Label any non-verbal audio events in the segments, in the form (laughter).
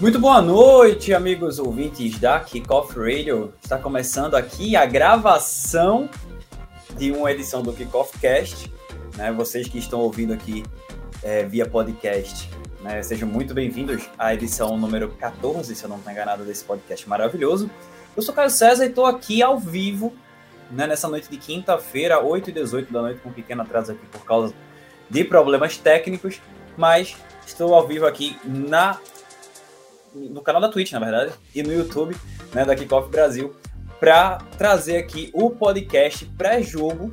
Muito boa noite, amigos ouvintes da Kickoff Radio. Está começando aqui a gravação de uma edição do Kickoff Cast. Né? Vocês que estão ouvindo aqui é, via podcast, né? sejam muito bem-vindos à edição número 14, se eu não estou enganado, desse podcast maravilhoso. Eu sou Caio César e estou aqui ao vivo né, nessa noite de quinta-feira, 8 e 18 da noite, com um pequeno atraso aqui por causa de problemas técnicos, mas estou ao vivo aqui na no canal da Twitch, na verdade, e no YouTube, né, da Kickoff Brasil, para trazer aqui o podcast pré-jogo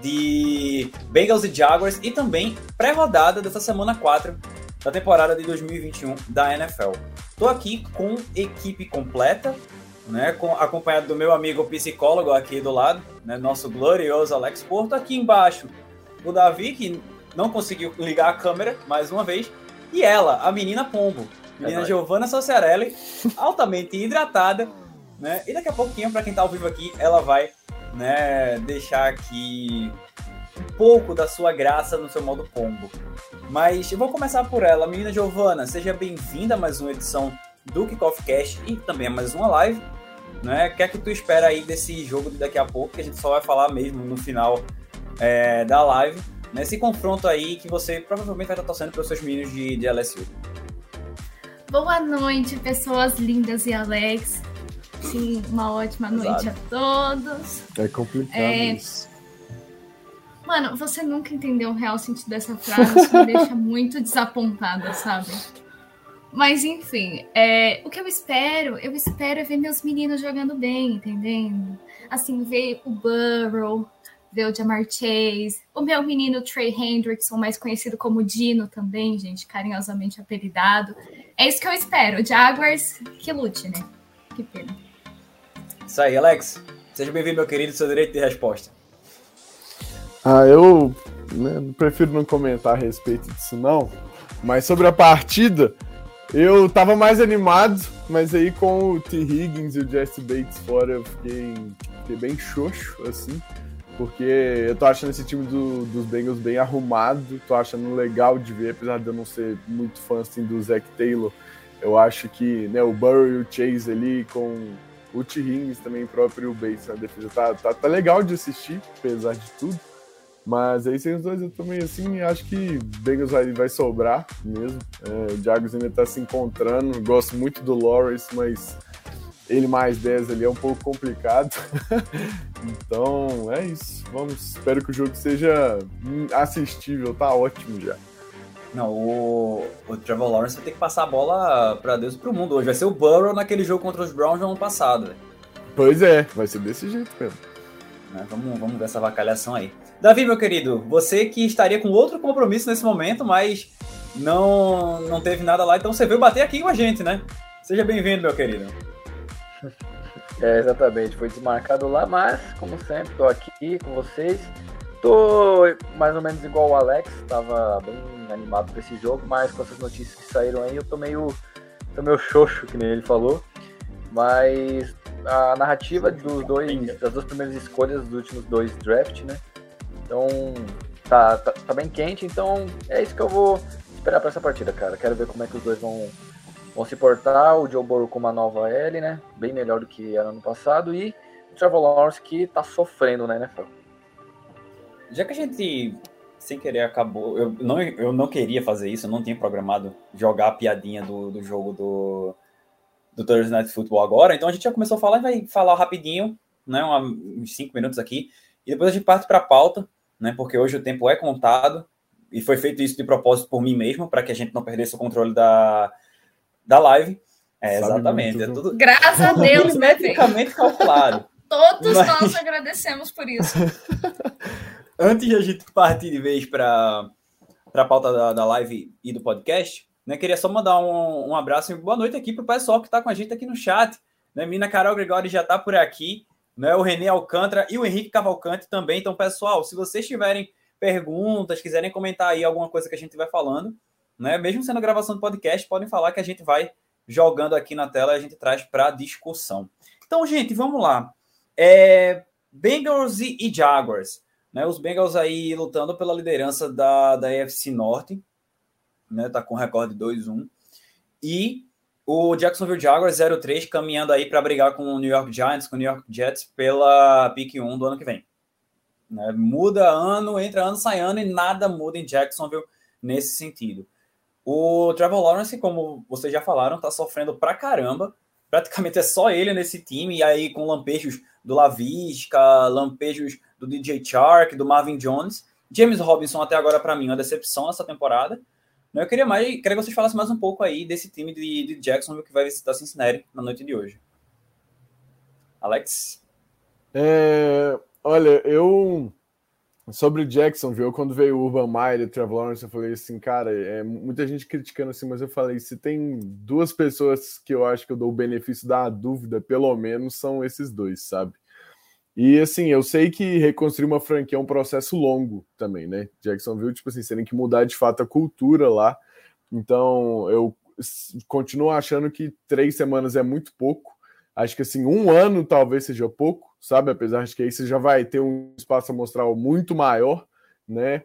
de Bengals e Jaguars e também pré-rodada dessa semana 4 da temporada de 2021 da NFL. Estou aqui com equipe completa, né, com, acompanhado do meu amigo psicólogo aqui do lado, né, nosso glorioso Alex Porto, aqui embaixo o Davi, que não conseguiu ligar a câmera mais uma vez, e ela, a menina Pombo, menina é Giovanna Sociarelli, altamente hidratada, né? E daqui a pouquinho, para quem tá ao vivo aqui, ela vai, né, deixar aqui um pouco da sua graça no seu modo pombo. Mas eu vou começar por ela. Menina Giovanna, seja bem-vinda a mais uma edição do Kickoff Cast e também a mais uma live. Né? O que é que tu espera aí desse jogo de daqui a pouco, que a gente só vai falar mesmo no final é, da live. Nesse confronto aí que você provavelmente vai estar torcendo para os seus meninos de, de LSU. Boa noite, pessoas lindas e Alex. Sim, uma ótima Exato. noite a todos. É complicado é... isso. Mano, você nunca entendeu o real sentido dessa frase, isso me deixa (laughs) muito desapontada, sabe? Mas enfim, é, o que eu espero, eu espero é ver meus meninos jogando bem, entendendo? Assim, ver o Burrow, ver o Jamar Chase, o meu menino Trey Hendrickson, mais conhecido como Dino também, gente, carinhosamente apelidado. É isso que eu espero. O Jaguars que lute, né? Que pena. Isso aí, Alex. Seja bem-vindo, meu querido, seu direito de resposta. Ah, eu né, prefiro não comentar a respeito disso, não. Mas sobre a partida, eu tava mais animado, mas aí com o T. Higgins e o Jesse Bates fora, eu fiquei, fiquei bem xoxo, assim porque eu tô achando esse time do, dos Bengals bem arrumado, tô achando legal de ver, apesar de eu não ser muito fã assim, do Zach Taylor. Eu acho que né, o Burrow e o Chase ali com o T. Higgins também próprio o Bates na defesa tá, tá, tá, legal de assistir, apesar de tudo. Mas aí sem os dois eu também assim acho que Bengals vai, vai sobrar mesmo. É, o Jaguars ainda tá se encontrando. Gosto muito do Lawrence, mas ele mais 10 ali é um pouco complicado. (laughs) então é isso. Vamos, espero que o jogo seja assistível, tá ótimo já. Não, o, o Trevor Lawrence vai ter que passar a bola para Deus e pro mundo hoje. Vai ser o Burrow naquele jogo contra os Browns no ano passado. Véio. Pois é, vai ser desse jeito mesmo. Né, vamos, vamos ver essa vacalhação aí. Davi, meu querido, você que estaria com outro compromisso nesse momento, mas não, não teve nada lá, então você veio bater aqui com a gente, né? Seja bem-vindo, meu querido. É, exatamente, foi desmarcado lá, mas, como sempre, tô aqui com vocês. Tô mais ou menos igual o Alex, tava bem animado com esse jogo, mas com essas notícias que saíram aí, eu tô meio, tô meio xoxo, que nem ele falou. Mas a narrativa dos dois, das duas primeiras escolhas dos últimos dois draft, né? Então, tá, tá, tá bem quente, então é isso que eu vou esperar para essa partida, cara. Quero ver como é que os dois vão vão se portar, o Joe Burrow com uma nova L, né? Bem melhor do que era no passado, e o Trevor Lawrence que tá sofrendo né, NFL. Já que a gente, sem querer, acabou. Eu não, eu não queria fazer isso, eu não tinha programado jogar a piadinha do, do jogo do, do Thursday Night Football agora, então a gente já começou a falar e vai falar rapidinho, né? Uma, uns cinco minutos aqui, e depois a gente parte para a pauta, né? Porque hoje o tempo é contado, e foi feito isso de propósito por mim mesmo, para que a gente não perdesse o controle da da live. É, exatamente. É tudo, Graças a Deus, né, metricamente calculado. Todos Mas... nós agradecemos por isso. (laughs) Antes de a gente partir de vez para a pauta da, da live e do podcast, né, queria só mandar um, um abraço e boa noite aqui para o pessoal que está com a gente aqui no chat. Né, Mina Carol Gregório já está por aqui, né, o Renê Alcântara e o Henrique Cavalcante também. Então, pessoal, se vocês tiverem perguntas, quiserem comentar aí alguma coisa que a gente vai falando, né? Mesmo sendo gravação do podcast, podem falar que a gente vai jogando aqui na tela a gente traz para discussão. Então, gente, vamos lá. É, Bengals e, e Jaguars. Né? Os Bengals aí lutando pela liderança da, da AFC Norte. Né? Tá com recorde 2-1. E o Jacksonville Jaguars 03 caminhando aí para brigar com o New York Giants, com o New York Jets pela pick 1 do ano que vem. Né? Muda ano, entra ano, sai ano e nada muda em Jacksonville nesse sentido. O Trevor Lawrence, como vocês já falaram, tá sofrendo pra caramba. Praticamente é só ele nesse time, e aí com lampejos do Lavisca, lampejos do DJ Chark, do Marvin Jones. James Robinson, até agora, para mim, uma decepção nessa temporada. Eu queria mais, queria que vocês falassem mais um pouco aí desse time de, de Jacksonville que vai visitar Cincinnati na noite de hoje. Alex? É, olha, eu sobre o Jacksonville, quando veio o Urban Meyer e o Trevor Lawrence, eu falei assim, cara, é muita gente criticando assim, mas eu falei, se tem duas pessoas que eu acho que eu dou o benefício da dúvida, pelo menos são esses dois, sabe? E assim, eu sei que reconstruir uma franquia é um processo longo também, né? Jacksonville, tipo assim, você tem que mudar de fato a cultura lá. Então, eu continuo achando que três semanas é muito pouco. Acho que assim, um ano talvez seja pouco, sabe? Apesar de que aí você já vai ter um espaço amostral muito maior, né?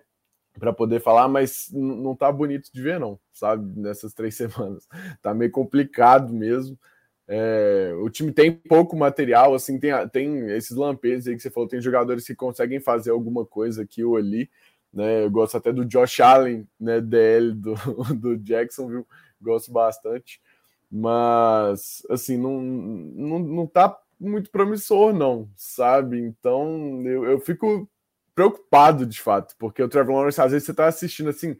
Para poder falar, mas não tá bonito de ver, não, sabe? Nessas três (laughs) semanas. Tá meio complicado mesmo. É, o time tem pouco material, assim, tem, tem esses lampejos aí que você falou, tem jogadores que conseguem fazer alguma coisa aqui ou ali, né? Eu gosto até do Josh Allen, né? DL do, (laughs) do Jacksonville, gosto bastante, mas assim, não, não, não tá muito promissor, não, sabe? Então eu, eu fico preocupado de fato, porque o Trevor Lawrence, às vezes você tá assistindo assim,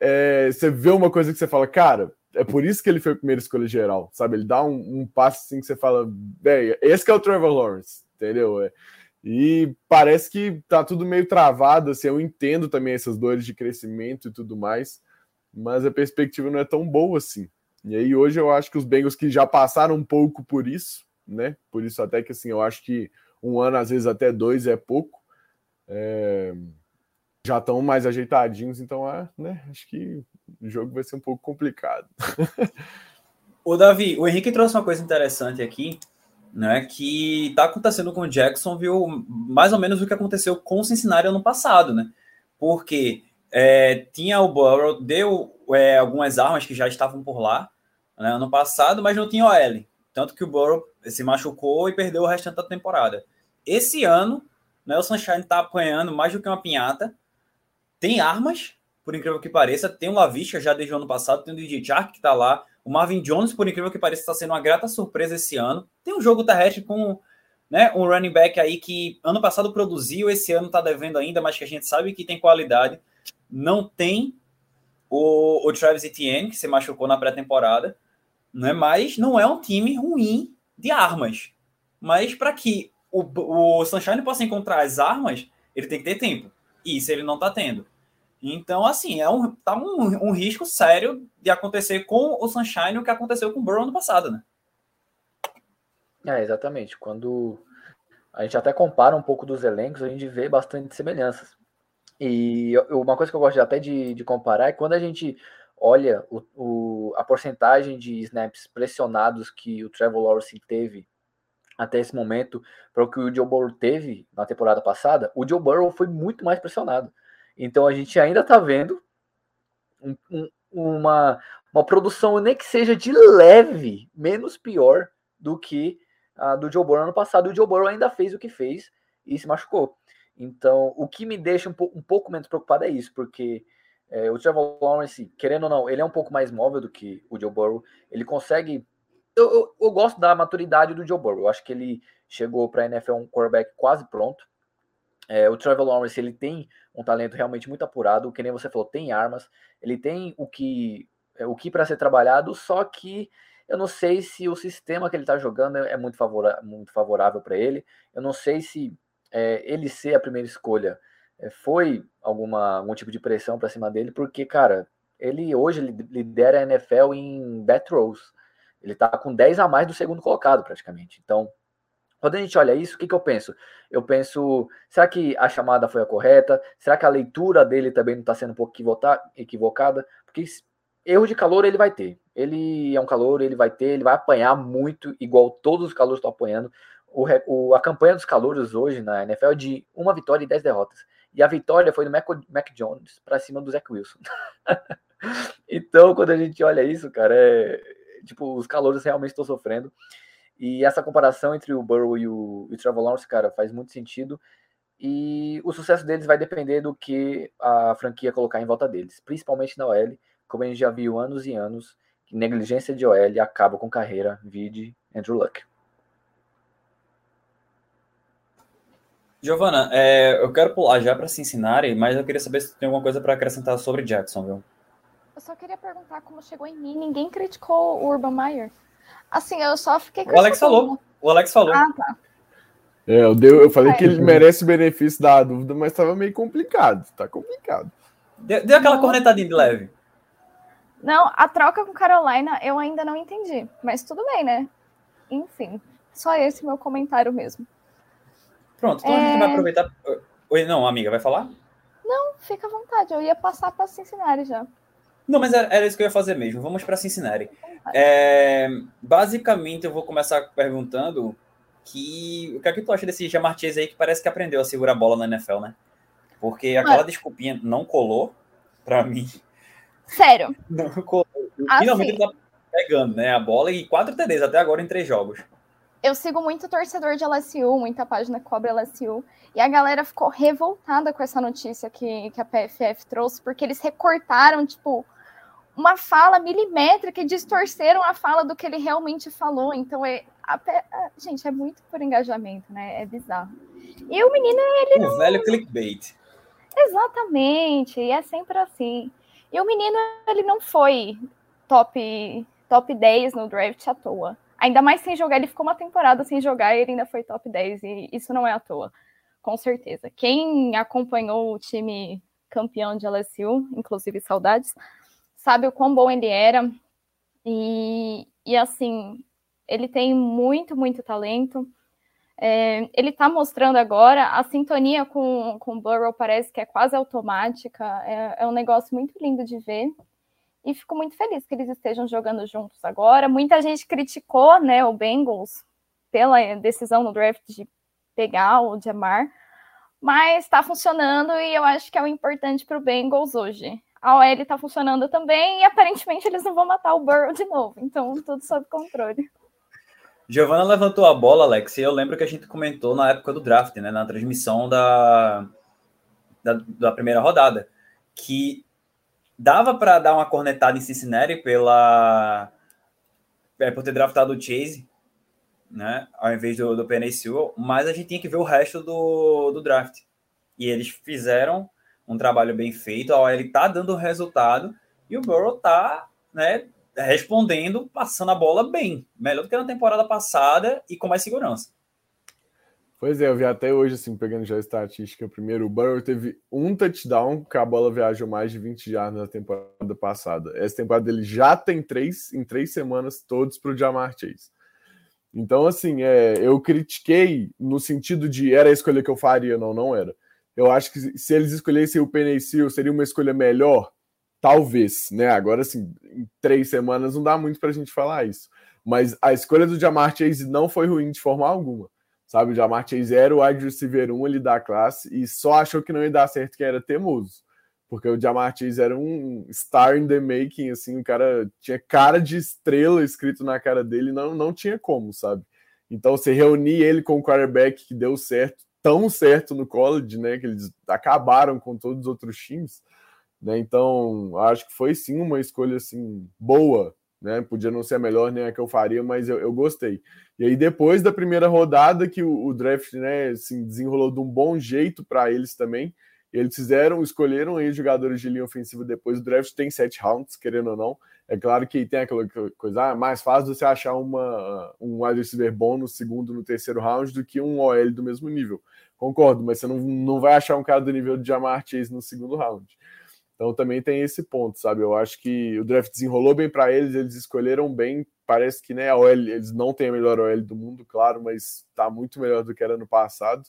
é, você vê uma coisa que você fala, cara é por isso que ele foi a primeira escolha geral, sabe? Ele dá um, um passe assim que você fala, bem, esse é o Trevor Lawrence, entendeu? É. E parece que tá tudo meio travado, assim, eu entendo também essas dores de crescimento e tudo mais, mas a perspectiva não é tão boa assim. E aí hoje eu acho que os Bengals que já passaram um pouco por isso, né? Por isso até que assim, eu acho que um ano, às vezes até dois é pouco. É... Já estão mais ajeitadinhos, então é, né? Acho que o jogo vai ser um pouco complicado. (laughs) o Davi, o Henrique trouxe uma coisa interessante aqui, né? Que está acontecendo com o Jacksonville mais ou menos o que aconteceu com o Cincinnati ano passado, né? Porque é, tinha o Burrow, deu é, algumas armas que já estavam por lá né, ano passado, mas não tinha OL. Tanto que o Burrow se machucou e perdeu o restante da temporada. Esse ano, né, o Sunshine está apanhando mais do que uma pinhata. Tem armas, por incrível que pareça. Tem o Lavisca já desde o ano passado, tem o DJ Chark que está lá. O Marvin Jones, por incrível que pareça, está sendo uma grata surpresa esse ano. Tem um jogo terrestre com né, um running back aí que ano passado produziu, esse ano está devendo ainda, mas que a gente sabe que tem qualidade. Não tem o, o Travis Etienne, que se machucou na pré-temporada, né, mas não é um time ruim de armas. Mas para que o, o Sunshine possa encontrar as armas, ele tem que ter tempo. E isso ele não está tendo. Então, assim, é um, tá um, um, risco sério de acontecer com o Sunshine o que aconteceu com o Burrow no passado, né? É, exatamente. Quando a gente até compara um pouco dos elencos, a gente vê bastante semelhanças. E uma coisa que eu gosto até de, de comparar é quando a gente olha o, o, a porcentagem de snaps pressionados que o Trevor Lawrence teve até esse momento para o que o Joe Burrow teve na temporada passada, o Joe Burrow foi muito mais pressionado. Então a gente ainda está vendo um, um, uma, uma produção, nem que seja de leve, menos pior do que a do Joe Burrow ano passado. O Joe Burrow ainda fez o que fez e se machucou. Então, o que me deixa um, um pouco menos preocupado é isso, porque é, o Trevor Lawrence, querendo ou não, ele é um pouco mais móvel do que o Joe Burrow. Ele consegue. Eu, eu, eu gosto da maturidade do Joe Burrow. Eu acho que ele chegou para a NFL um quarterback quase pronto. É, o Trevor Lawrence ele tem um talento realmente muito apurado, que nem você falou, tem armas, ele tem o que é, o que para ser trabalhado, só que eu não sei se o sistema que ele está jogando é muito, favora, muito favorável para ele. Eu não sei se é, ele ser a primeira escolha foi alguma algum tipo de pressão para cima dele, porque cara, ele hoje lidera a NFL em bet rolls. Ele está com 10 a mais do segundo colocado praticamente. Então, quando a gente olha isso, o que, que eu penso? Eu penso, será que a chamada foi a correta? Será que a leitura dele também não está sendo um pouco equivocada? Porque erro de calor ele vai ter. Ele é um calor, ele vai ter, ele vai apanhar muito, igual todos os calores estão apanhando. O, o, a campanha dos calores hoje na NFL é de uma vitória e dez derrotas. E a vitória foi do Mac, Mac Jones para cima do Zach Wilson. (laughs) então, quando a gente olha isso, cara, é, tipo, os calores realmente estão sofrendo. E essa comparação entre o Burrow e o, e o Trevor Lawrence, cara, faz muito sentido. E o sucesso deles vai depender do que a franquia colocar em volta deles, principalmente na OL, como a gente já viu anos e anos, negligência de OL acaba com carreira, vide Andrew Luck. Giovana, é, eu quero pular já para Cincinnati, mas eu queria saber se tem alguma coisa para acrescentar sobre Jacksonville. Eu só queria perguntar como chegou em mim. Ninguém criticou o Urban Meyer. Assim, eu só fiquei. O Alex falou. O Alex falou. Ah, tá. É, eu, deu, eu falei é. que ele merece o benefício da dúvida, mas estava meio complicado. Tá complicado. Deu, deu aquela não. cornetadinha de leve. Não, a troca com Carolina eu ainda não entendi. Mas tudo bem, né? Enfim, só esse meu comentário mesmo. Pronto, então é... a gente vai é. aproveitar. Oi, não, amiga, vai falar? Não, fica à vontade. Eu ia passar para Cincinnati já. Não, mas era, era, isso que eu ia fazer mesmo. Vamos para Cincinnati. É, basicamente, eu vou começar perguntando que o que é que tu acha desse Jamar Chase aí que parece que aprendeu a segurar a bola na NFL, né? Porque aquela desculpinha não colou para mim. Sério? (laughs) Não colou. Finalmente assim. ele tá pegando, né, a bola e quatro TDs até agora em três jogos eu sigo muito torcedor de LSU, muita página que cobre LSU, e a galera ficou revoltada com essa notícia que, que a PFF trouxe, porque eles recortaram, tipo, uma fala milimétrica e distorceram a fala do que ele realmente falou. Então, é, a, a, gente, é muito por engajamento, né? É bizarro. E o menino, ele. O não... velho clickbait. Exatamente, e é sempre assim. E o menino, ele não foi top, top 10 no draft à toa. Ainda mais sem jogar, ele ficou uma temporada sem jogar e ele ainda foi top 10, e isso não é à toa, com certeza. Quem acompanhou o time campeão de LSU, inclusive saudades, sabe o quão bom ele era. E, e assim, ele tem muito, muito talento. É, ele está mostrando agora a sintonia com, com o Burrow parece que é quase automática. É, é um negócio muito lindo de ver e fico muito feliz que eles estejam jogando juntos agora. Muita gente criticou né, o Bengals pela decisão no draft de pegar o Jamar, mas está funcionando e eu acho que é o importante para o Bengals hoje. A OL está funcionando também e aparentemente eles não vão matar o Burrow de novo, então tudo sob controle. Giovana levantou a bola, Alex, e eu lembro que a gente comentou na época do draft, né, na transmissão da, da, da primeira rodada, que dava para dar uma cornetada em Cincinnati pela é, por ter draftado o Chase, né, ao invés do, do Penny mas a gente tinha que ver o resto do, do draft. E eles fizeram um trabalho bem feito, a OL tá dando resultado e o Burrow tá, né, respondendo, passando a bola bem, melhor do que na temporada passada e com mais segurança. Pois é, eu vi até hoje, assim, pegando já a estatística. Primeiro, o Burrow teve um touchdown, que a bola viajou mais de 20 jardas na temporada passada. Essa temporada ele já tem três, em três semanas, todos para o Jamar Chase. Então, assim, é, eu critiquei no sentido de era a escolha que eu faria, não, não era. Eu acho que se eles escolhessem o Penny seria uma escolha melhor? Talvez, né? Agora, assim, em três semanas não dá muito para a gente falar isso. Mas a escolha do Jamar Chase não foi ruim de forma alguma Sabe, o Jamar Chase era o wide receiver 1 ali da classe e só achou que não ia dar certo que era teimoso. Porque o Jamar Chase era um star in the making, assim, o cara tinha cara de estrela escrito na cara dele, não, não tinha como, sabe? Então, você reunir ele com o quarterback que deu certo, tão certo no college, né, que eles acabaram com todos os outros times, né? Então, acho que foi sim uma escolha assim boa né? Podia não ser a melhor nem a que eu faria, mas eu, eu gostei. E aí, depois da primeira rodada, que o, o draft né, assim, desenrolou de um bom jeito para eles também, eles fizeram, escolheram aí jogadores de linha ofensiva depois do draft, tem sete rounds, querendo ou não. É claro que tem aquela coisa, ah, mais fácil você achar uma, um wide receiver bom no segundo, no terceiro round do que um OL do mesmo nível. Concordo, mas você não, não vai achar um cara do nível de Jamar Chase no segundo round. Então também tem esse ponto, sabe? Eu acho que o draft desenrolou bem para eles, eles escolheram bem. Parece que né, a OL, eles não têm a melhor OL do mundo, claro, mas está muito melhor do que era no passado.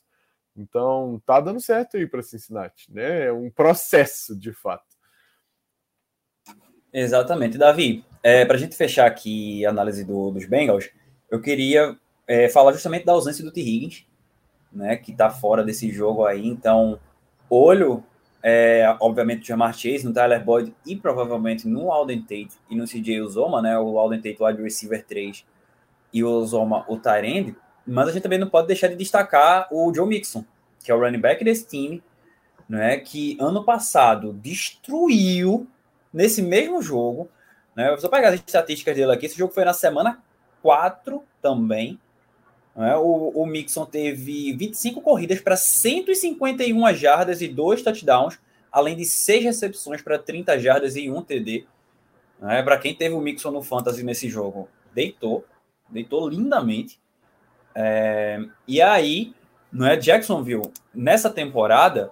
Então tá dando certo aí para Cincinnati, né? É um processo de fato. Exatamente, Davi. É, para a gente fechar aqui a análise do, dos Bengals, eu queria é, falar justamente da ausência do T. Higgins, né? Que está fora desse jogo aí. Então, olho é, obviamente, o Jamar Chase, no Tyler Boyd e provavelmente no Alden Tate e no CJ Uzoma, né? O Alden Tate, o wide receiver 3 e o Uzoma, o Tyrande. Mas a gente também não pode deixar de destacar o Joe Mixon, que é o running back desse time, né? Que ano passado destruiu nesse mesmo jogo. Né, eu vou pegar as estatísticas dele aqui. Esse jogo foi na semana 4 também. Né, o, o Mixon teve 25 corridas para 151 jardas e 2 touchdowns, além de 6 recepções para 30 jardas e 1 TD. Né, para quem teve o Mixon no Fantasy nesse jogo, deitou. Deitou lindamente. É, e aí, não é Jacksonville, nessa temporada,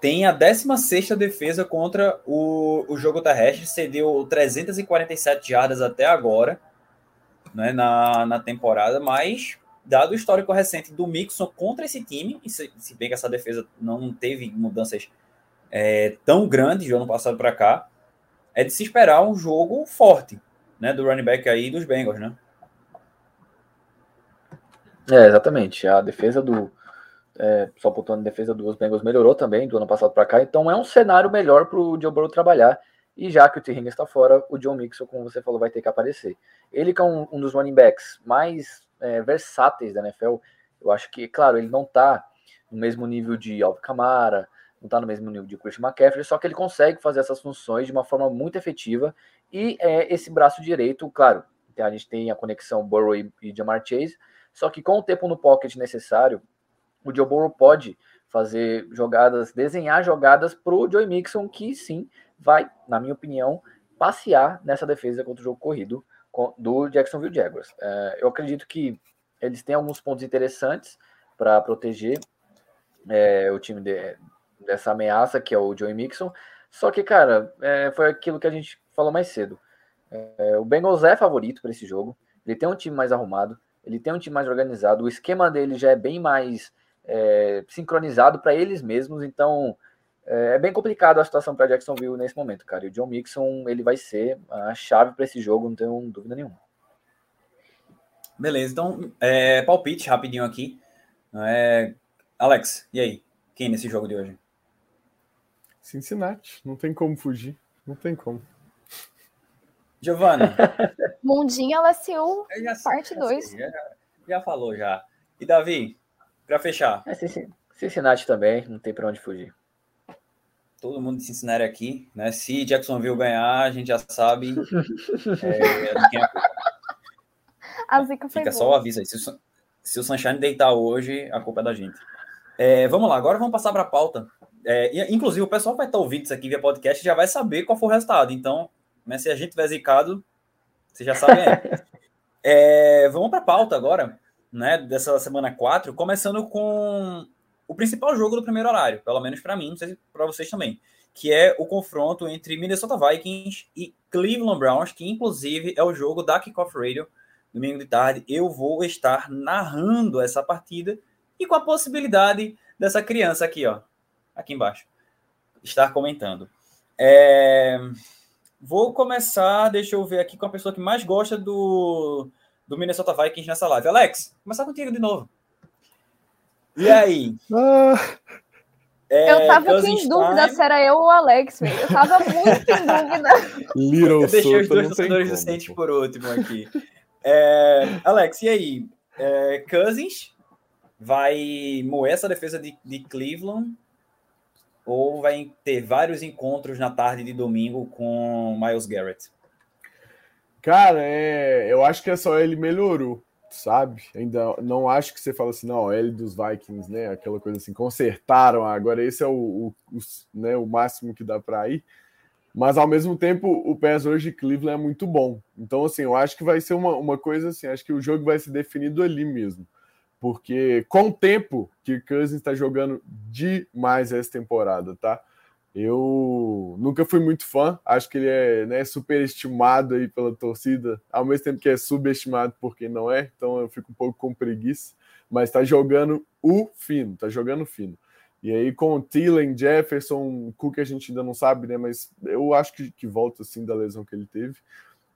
tem a 16 defesa contra o, o jogo terrestre, cedeu 347 jardas até agora né, na, na temporada, mas dado o histórico recente do Mixon contra esse time, e se, bem que essa defesa não teve mudanças é, tão grandes do ano passado para cá, é de se esperar um jogo forte né, do running back aí dos Bengals, né? É, exatamente. A defesa do, é, só pontuando defesa dos Bengals melhorou também do ano passado para cá, então é um cenário melhor para o Joe Burrow trabalhar. E já que o T. Está fora, o John Mixon, como você falou, vai ter que aparecer. Ele que é um, um dos running backs mais é, versáteis da NFL, eu acho que, claro, ele não está no mesmo nível de Alvin Kamara, não está no mesmo nível de Christian McCaffrey, só que ele consegue fazer essas funções de uma forma muito efetiva. E é, esse braço direito, claro, a gente tem a conexão Burrow e, e Jamar Chase, só que com o tempo no pocket necessário, o Joe Burrow pode fazer jogadas, desenhar jogadas para o Joey Mixon, que sim vai, na minha opinião, passear nessa defesa contra o jogo corrido do Jacksonville Jaguars. É, eu acredito que eles têm alguns pontos interessantes para proteger é, o time de, dessa ameaça, que é o Joey Mixon. Só que, cara, é, foi aquilo que a gente falou mais cedo. É, o Bengals é favorito para esse jogo. Ele tem um time mais arrumado, ele tem um time mais organizado. O esquema dele já é bem mais é, sincronizado para eles mesmos, então é, é bem complicado a situação para Jacksonville nesse momento, cara. E o John Mixon ele vai ser a chave para esse jogo, não tenho dúvida nenhuma. Beleza, então é, palpite rapidinho aqui. É, Alex, e aí? Quem nesse jogo de hoje? Cincinnati, não tem como fugir, não tem como. (laughs) Giovana. Mundinha LSU, parte 2. Já, já, falou já. E Davi, para fechar. É, Cincinnati também, não tem para onde fugir. Todo mundo de Cincinnati aqui, né? Se Jacksonville ganhar, a gente já sabe é, (laughs) quem é a A zica foi Fica boa. só o aviso aí. Se o, se o Sunshine deitar hoje, a culpa é da gente. É, vamos lá, agora vamos passar para a pauta. É, inclusive, o pessoal vai estar ouvindo isso aqui via podcast e já vai saber qual foi o resultado. Então, né, se a gente tiver zicado, você já sabe. (laughs) É, vamos para a pauta agora né, dessa semana 4, começando com o principal jogo do primeiro horário, pelo menos para mim, não sei se para vocês também, que é o confronto entre Minnesota Vikings e Cleveland Browns, que inclusive é o jogo da Kickoff Radio, domingo de tarde. Eu vou estar narrando essa partida e com a possibilidade dessa criança aqui, ó, aqui embaixo, estar comentando. É... Vou começar, deixa eu ver aqui com a pessoa que mais gosta do, do Minnesota Vikings nessa live. Alex, começar contigo de novo. E aí? Ah. É, eu tava aqui em dúvida se era eu ou o Alex, Eu tava muito em (laughs) dúvida. Little eu deixei os dois torcedores do Saints por último aqui. É, Alex, e aí? É, Cousins vai moer essa defesa de, de Cleveland ou vai ter vários encontros na tarde de domingo com Miles Garrett? Cara, é, eu acho que essa OL melhorou, sabe? Ainda não acho que você fala assim, não, L dos Vikings, né? Aquela coisa assim, consertaram, agora esse é o, o, o né, o máximo que dá para ir. Mas ao mesmo tempo, o PES hoje de Cleveland é muito bom. Então, assim, eu acho que vai ser uma, uma coisa assim, acho que o jogo vai ser definido ali mesmo. Porque com o tempo que Cousins está jogando demais essa temporada, tá? Eu nunca fui muito fã, acho que ele é né, superestimado aí pela torcida, ao mesmo tempo que é subestimado porque não é, então eu fico um pouco com preguiça, mas tá jogando o fino, tá jogando fino. E aí com o Thielen, Jefferson, Cook a gente ainda não sabe, né, mas eu acho que, que volta assim da lesão que ele teve.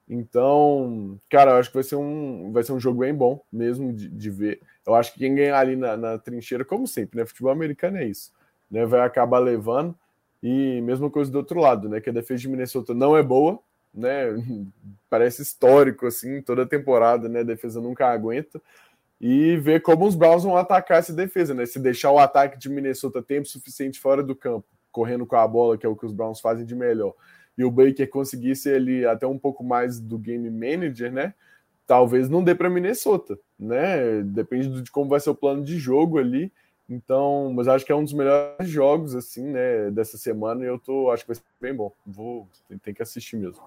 Então, cara, eu acho que vai ser um, vai ser um jogo bem bom mesmo de, de ver. Eu acho que quem ganhar ali na, na trincheira, como sempre, né, futebol americano é isso, né, vai acabar levando. E mesma coisa do outro lado, né? Que a defesa de Minnesota não é boa, né? (laughs) Parece histórico, assim, toda temporada, né? A defesa nunca aguenta. E ver como os Browns vão atacar essa defesa, né? Se deixar o ataque de Minnesota tempo suficiente fora do campo, correndo com a bola, que é o que os Browns fazem de melhor, e o Baker conseguisse ele até um pouco mais do game manager, né? Talvez não dê para Minnesota, né? Depende de como vai ser o plano de jogo ali. Então, mas acho que é um dos melhores jogos assim, né, dessa semana e eu tô, acho que vai ser bem bom. Vou, tem que assistir mesmo.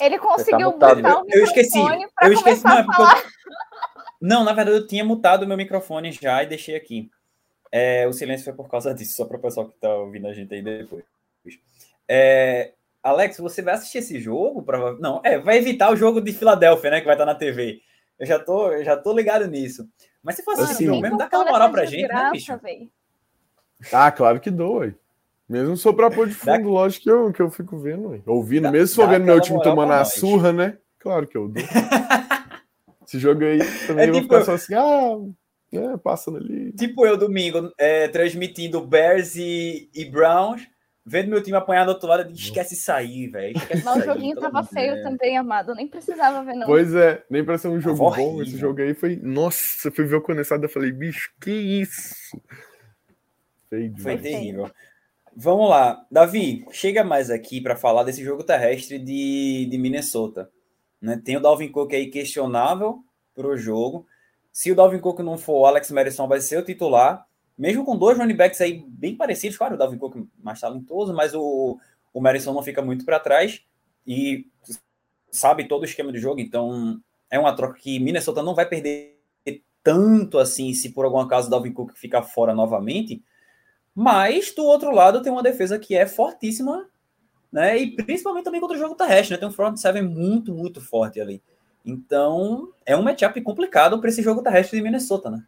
Ele conseguiu tá mutar o eu esqueci. Eu esqueci. Não, é eu... (laughs) não, na verdade eu tinha mutado o meu microfone já e deixei aqui. É, o silêncio foi por causa disso, só para o pessoal que está ouvindo a gente aí depois. É, Alex, você vai assistir esse jogo? Pra... Não, é, vai evitar o jogo de Filadélfia, né? Que vai estar na TV. Eu já tô, eu já tô ligado nisso. Mas se for assistir o mesmo, dá aquela moral pra gente, né, graça, né, bicho? Véio. Ah, claro que dou, ué. Mesmo só pra pôr de fundo, dá... lógico que eu, que eu fico vendo, ué. Ouvindo, dá, mesmo se for vendo meu time tomando a surra, né? Claro que eu dou. (laughs) Esse jogo aí também é, tipo, eu vou ficar só assim, ah, é, passando ali. Tipo eu domingo, é, transmitindo Bears e, e Browns vendo meu time apanhar do outro lado, esquece sair, velho. Mas o joguinho tava feio também, amado. Nem precisava ver, não. Pois é, nem pra ser um jogo bom. Esse jogo aí foi. Nossa, fui ver o condensado e falei, bicho, que isso? Feio foi terrível. Vamos lá. Davi, chega mais aqui para falar desse jogo terrestre de, de Minnesota. Né? Tem o Dalvin Cook aí questionável pro jogo. Se o Dalvin Cook não for, o Alex Madison vai ser o titular mesmo com dois running backs aí bem parecidos, claro, o Dalvin Cook mais talentoso, mas o, o Madison não fica muito para trás e sabe todo o esquema de jogo, então é uma troca que Minnesota não vai perder tanto assim se por algum acaso o Dalvin Cook ficar fora novamente, mas do outro lado tem uma defesa que é fortíssima, né? E principalmente também contra o jogo terrestre, né? Tem um front seven muito, muito forte ali. Então, é um matchup complicado para esse jogo terrestre de Minnesota, né?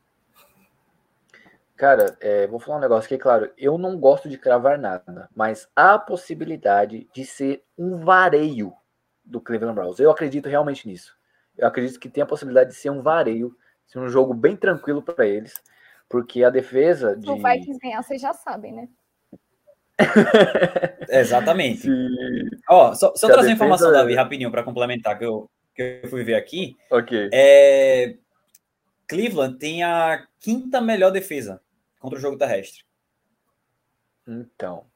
Cara, é, vou falar um negócio aqui, claro, eu não gosto de cravar nada, mas há a possibilidade de ser um vareio do Cleveland Browns. Eu acredito realmente nisso. Eu acredito que tem a possibilidade de ser um vareio, ser um jogo bem tranquilo para eles, porque a defesa de... O Vikings ganhar, vocês já sabem, né? (laughs) Exatamente. Se... Ó, só, só trazer defesa... informação, Davi, rapidinho, para complementar, que eu, que eu fui ver aqui. Ok. É... Cleveland tem a quinta melhor defesa contra o jogo terrestre? Então,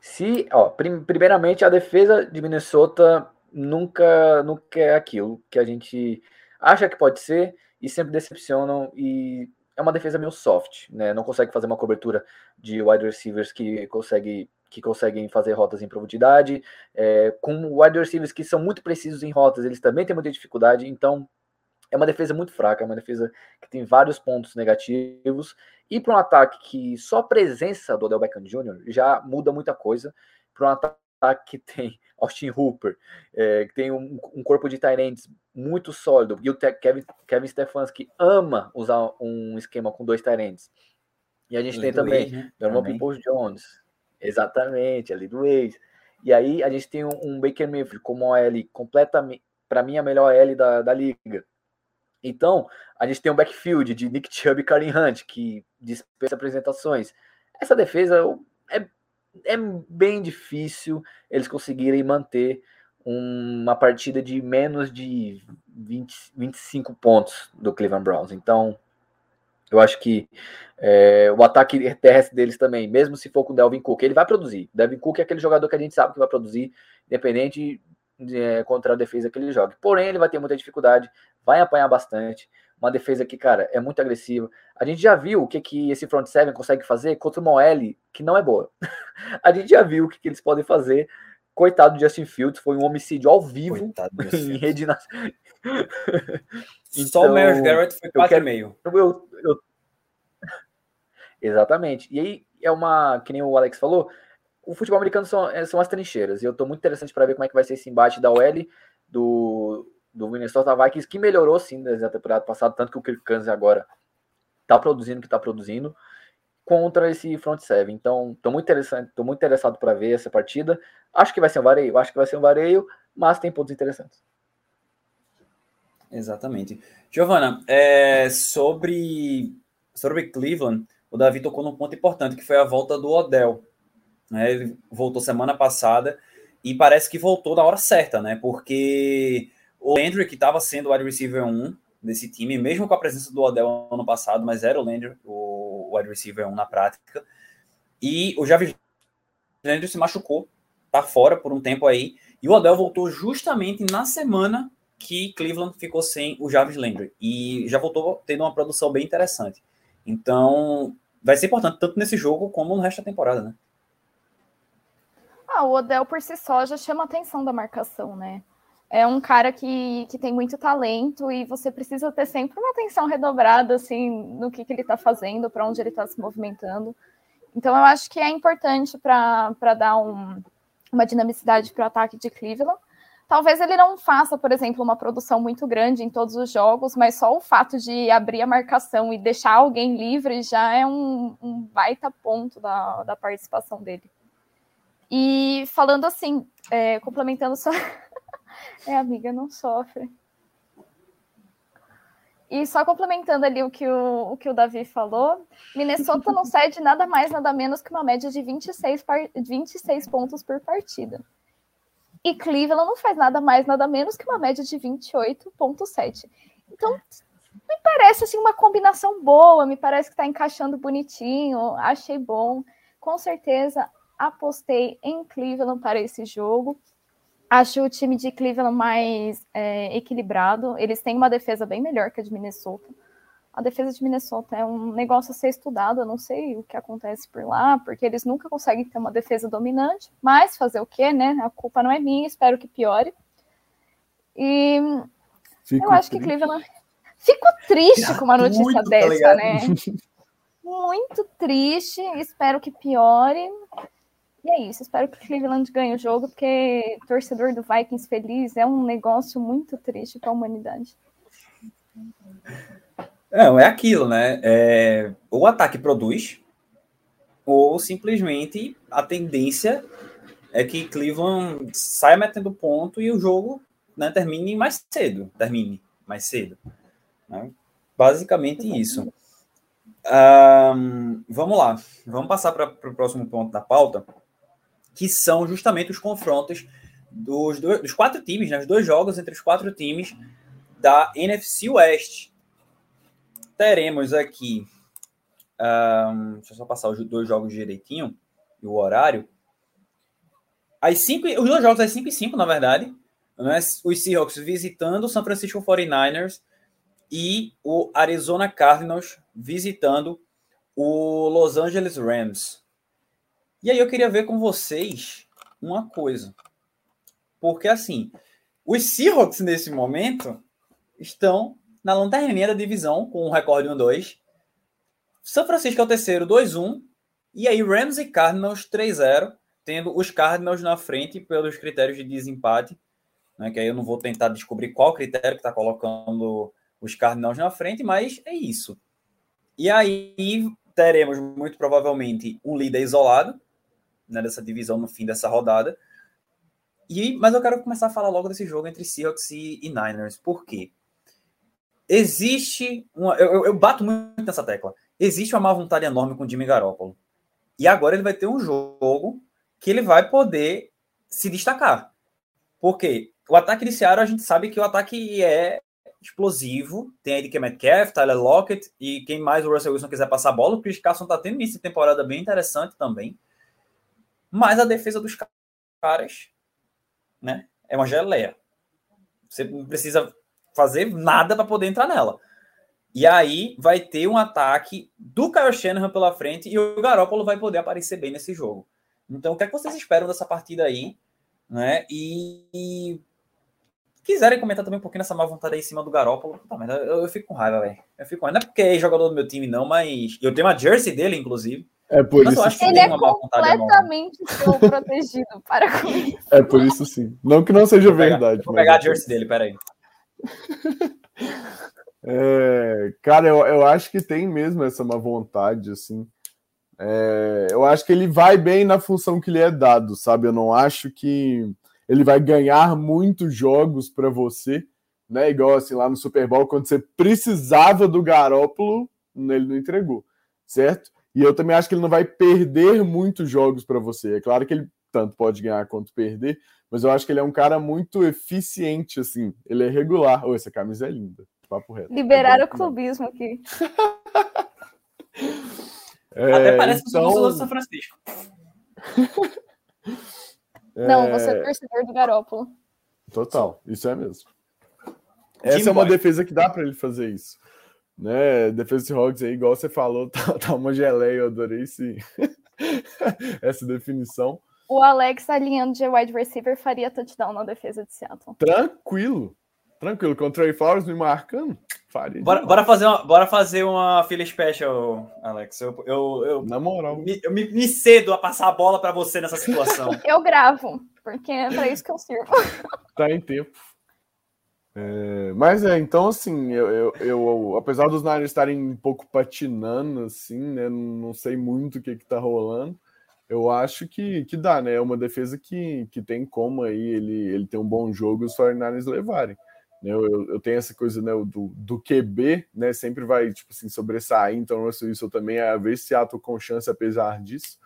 se, ó, prim, primeiramente a defesa de Minnesota nunca, nunca é aquilo que a gente acha que pode ser e sempre decepcionam e é uma defesa meio soft, né? Não consegue fazer uma cobertura de wide receivers que consegue que conseguem fazer rotas em profundidade, é, com wide receivers que são muito precisos em rotas, eles também têm muita dificuldade, então é uma defesa muito fraca, é uma defesa que tem vários pontos negativos. E para um ataque que só a presença do Odell Beckham Jr. já muda muita coisa. Para um ataque que tem (laughs) Austin Hooper, é, que tem um, um corpo de Tyrants muito sólido, e o Kevin, Kevin Stefanski ama usar um esquema com dois Tyrants. E a gente tem também né? Norman Peoples Jones. Exatamente, ali do ex. E aí a gente tem um, um Baker Mayfield como OL completamente, para mim, a melhor L da, da liga. Então, a gente tem um backfield de Nick Chubb e Karim Hunt, que dispensa apresentações. Essa defesa é, é bem difícil eles conseguirem manter uma partida de menos de 20, 25 pontos do Cleveland Browns. Então, eu acho que é, o ataque terrestre deles também, mesmo se for com o Delvin Cook, ele vai produzir. Delvin Cook é aquele jogador que a gente sabe que vai produzir, independente é, contra a defesa que ele joga. Porém, ele vai ter muita dificuldade, vai apanhar bastante. Uma defesa que, cara, é muito agressiva. A gente já viu o que, que esse front seven consegue fazer contra uma OL que não é boa. (laughs) a gente já viu o que, que eles podem fazer. Coitado do Justin Fields, foi um homicídio ao vivo (laughs) em rede na... então, Só o Myers Garrett foi 4,5. Eu, eu, eu... (laughs) Exatamente. E aí é uma, que nem o Alex falou, o futebol americano são, é, são as trincheiras. E eu estou muito interessante para ver como é que vai ser esse embate da OL do, do Minnesota Vikings, que melhorou sim desde a temporada passada, tanto que o Kirk Cousins agora está produzindo o que está produzindo contra esse front seven. Então, estou muito interessante, tô muito interessado para ver essa partida. Acho que vai ser um vareio, acho que vai ser um vareio, mas tem pontos interessantes. Exatamente. Giovana, é, sobre, sobre Cleveland, o Davi tocou num ponto importante, que foi a volta do Odell. Né? Ele voltou semana passada e parece que voltou na hora certa, né? Porque o Landry, que estava sendo o wide receiver 1 desse time, mesmo com a presença do Odell ano passado, mas era o Landry, o wide receiver 1 na prática. E o Javis Landry se machucou, tá fora por um tempo aí. E o Odell voltou justamente na semana que Cleveland ficou sem o Jarvis Landry. E já voltou tendo uma produção bem interessante. Então, vai ser importante tanto nesse jogo como no resto da temporada, né? Ah, o Odell por si só já chama a atenção da marcação, né? É um cara que, que tem muito talento e você precisa ter sempre uma atenção redobrada, assim, no que, que ele está fazendo, para onde ele está se movimentando. Então, eu acho que é importante para dar um, uma dinamicidade para o ataque de Cleveland. Talvez ele não faça, por exemplo, uma produção muito grande em todos os jogos, mas só o fato de abrir a marcação e deixar alguém livre já é um, um baita ponto da, da participação dele. E falando assim, é, complementando só. É, amiga, não sofre. E só complementando ali o que o, o que o Davi falou, Minnesota não (laughs) cede nada mais, nada menos que uma média de 26, par, 26 pontos por partida. E Cleveland não faz nada mais, nada menos que uma média de 28,7. Então, me parece assim uma combinação boa, me parece que está encaixando bonitinho, achei bom. Com certeza apostei em Cleveland para esse jogo. Acho o time de Cleveland mais é, equilibrado. Eles têm uma defesa bem melhor que a de Minnesota. A defesa de Minnesota é um negócio a ser estudado. Eu não sei o que acontece por lá, porque eles nunca conseguem ter uma defesa dominante. Mas fazer o quê, né? A culpa não é minha, espero que piore. E Fico eu acho triste. que Cleveland. (laughs) Fico triste com uma notícia tá dessa, tá né? Muito triste. Espero que piore. E é isso, espero que o Cleveland ganhe o jogo, porque torcedor do Vikings feliz é um negócio muito triste para a humanidade. Não, é aquilo, né? É, o ataque produz, ou simplesmente a tendência é que Cleveland saia metendo ponto e o jogo né, termine mais cedo. Termine mais cedo. Né? Basicamente isso. Um, vamos lá, vamos passar para o próximo ponto da pauta que são justamente os confrontos dos, dos quatro times, né, os dois jogos entre os quatro times da NFC West. Teremos aqui. Um, deixa eu só passar os dois jogos direitinho e o horário. As cinco, os dois jogos às 5 e 5, na verdade. Né, os Seahawks visitando o San Francisco 49ers e o Arizona Cardinals visitando o Los Angeles Rams. E aí eu queria ver com vocês uma coisa. Porque assim, os Seahawks nesse momento estão na lanterninha da divisão com um recorde 1-2. São Francisco é o terceiro, 2-1. E aí Rams e Cardinals 3-0, tendo os Cardinals na frente pelos critérios de desempate. Né, que aí eu não vou tentar descobrir qual critério que está colocando os Cardinals na frente, mas é isso. E aí teremos muito provavelmente um líder isolado, né, dessa divisão no fim dessa rodada. E, mas eu quero começar a falar logo desse jogo entre Seahawks e, e Niners. Por quê? Existe uma. Eu, eu, bato muito nessa tecla. Existe uma má vontade enorme com o Jimmy Garoppolo. E agora ele vai ter um jogo que ele vai poder se destacar. Porque o ataque de Seattle, a gente sabe que o ataque é explosivo. Tem aí DK Metcalf, Tyler Lockett e quem mais o Russell Wilson quiser passar a bola. O Chris Carson tá tendo início de temporada bem interessante também. Mas a defesa dos caras, né, é uma geleia. Você não precisa fazer nada para poder entrar nela. E aí vai ter um ataque do Kyle Shanahan pela frente e o Garoppolo vai poder aparecer bem nesse jogo. Então, o que é que vocês esperam dessa partida aí? Né? E, e quiserem comentar também um pouquinho nessa má vontade aí em cima do Garoppolo, tá, mas eu, eu, fico com raiva, velho. Eu fico com raiva. Não é porque é jogador do meu time, não, mas eu tenho uma jersey dele, inclusive. É por Mas isso que ele é completamente protegido (laughs) para com isso. É por isso sim. Não que não seja vou verdade. Pegar, vou pegar a é jersey dele, peraí. (laughs) É, cara, eu, eu acho que tem mesmo essa má vontade, assim. É, eu acho que ele vai bem na função que lhe é dado, sabe? Eu não acho que ele vai ganhar muitos jogos para você, né? Igual assim lá no Super Bowl, quando você precisava do Garópolo, ele não entregou, certo? E eu também acho que ele não vai perder muitos jogos para você. É claro que ele tanto pode ganhar quanto perder, mas eu acho que ele é um cara muito eficiente, assim. Ele é regular. Oh, essa camisa é linda. Papo reto. Liberaram é o clubismo aqui. (laughs) é, Até parece então... que eu sou São Francisco. (laughs) Não, você é torcedor do Garópolo. Total, isso é mesmo. Essa é uma defesa que dá para ele fazer isso. Né? Defesa de Hogs aí, igual você falou, (laughs) tá, tá uma geleia, eu adorei esse... (laughs) essa definição. O Alex alinhando de wide receiver faria touchdown na defesa de Seattle. Tranquilo. Tranquilo. Com o Trey Flowers me marcando, faria. Bora, bora, fazer uma, bora fazer uma fila special, Alex. Eu, eu, eu, na moral. Me, eu me, me cedo a passar a bola para você nessa situação. (laughs) eu gravo, porque é para isso que eu sirvo. tá em tempo. É, mas é, então assim, eu, eu, eu, apesar dos Niners estarem um pouco patinando, assim, né? Não sei muito o que, que tá rolando. Eu acho que, que dá, né? É uma defesa que, que tem como aí ele, ele ter um bom jogo e os 49ers levarem. Né? Eu, eu, eu, tenho essa coisa né, do, do QB, né? Sempre vai, tipo assim, sobressair, então o Russell Wilson também, a ver se ato com chance apesar disso.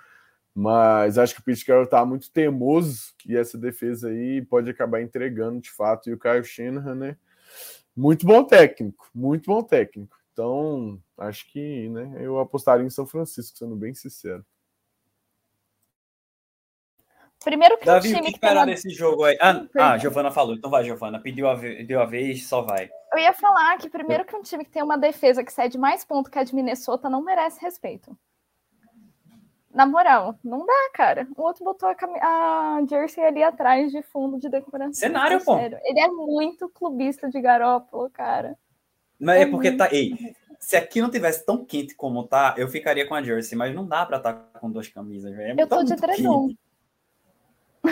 Mas acho que o Pete Carroll tá muito teimoso e essa defesa aí pode acabar entregando de fato. E o Kyle Shanahan, né? Muito bom técnico, muito bom técnico. Então, acho que né, eu apostaria em São Francisco, sendo bem sincero. Primeiro que Davi, o que esperar desse jogo aí? Ah, ah, Giovana falou, então vai, Giovana. Pediu a, vez, deu a vez, só vai. Eu ia falar que primeiro que um time que tem uma defesa que cede mais ponto que a de Minnesota não merece respeito. Na moral, não dá, cara. O outro botou a, cam... a Jersey ali atrás de fundo de decoração. Cenário, pô. Ele é muito clubista de garópolo, cara. Mas é, é porque tá. Ei, se aqui não tivesse tão quente como tá, eu ficaria com a Jersey, mas não dá pra estar tá com duas camisas, velho. É eu tô de edredom.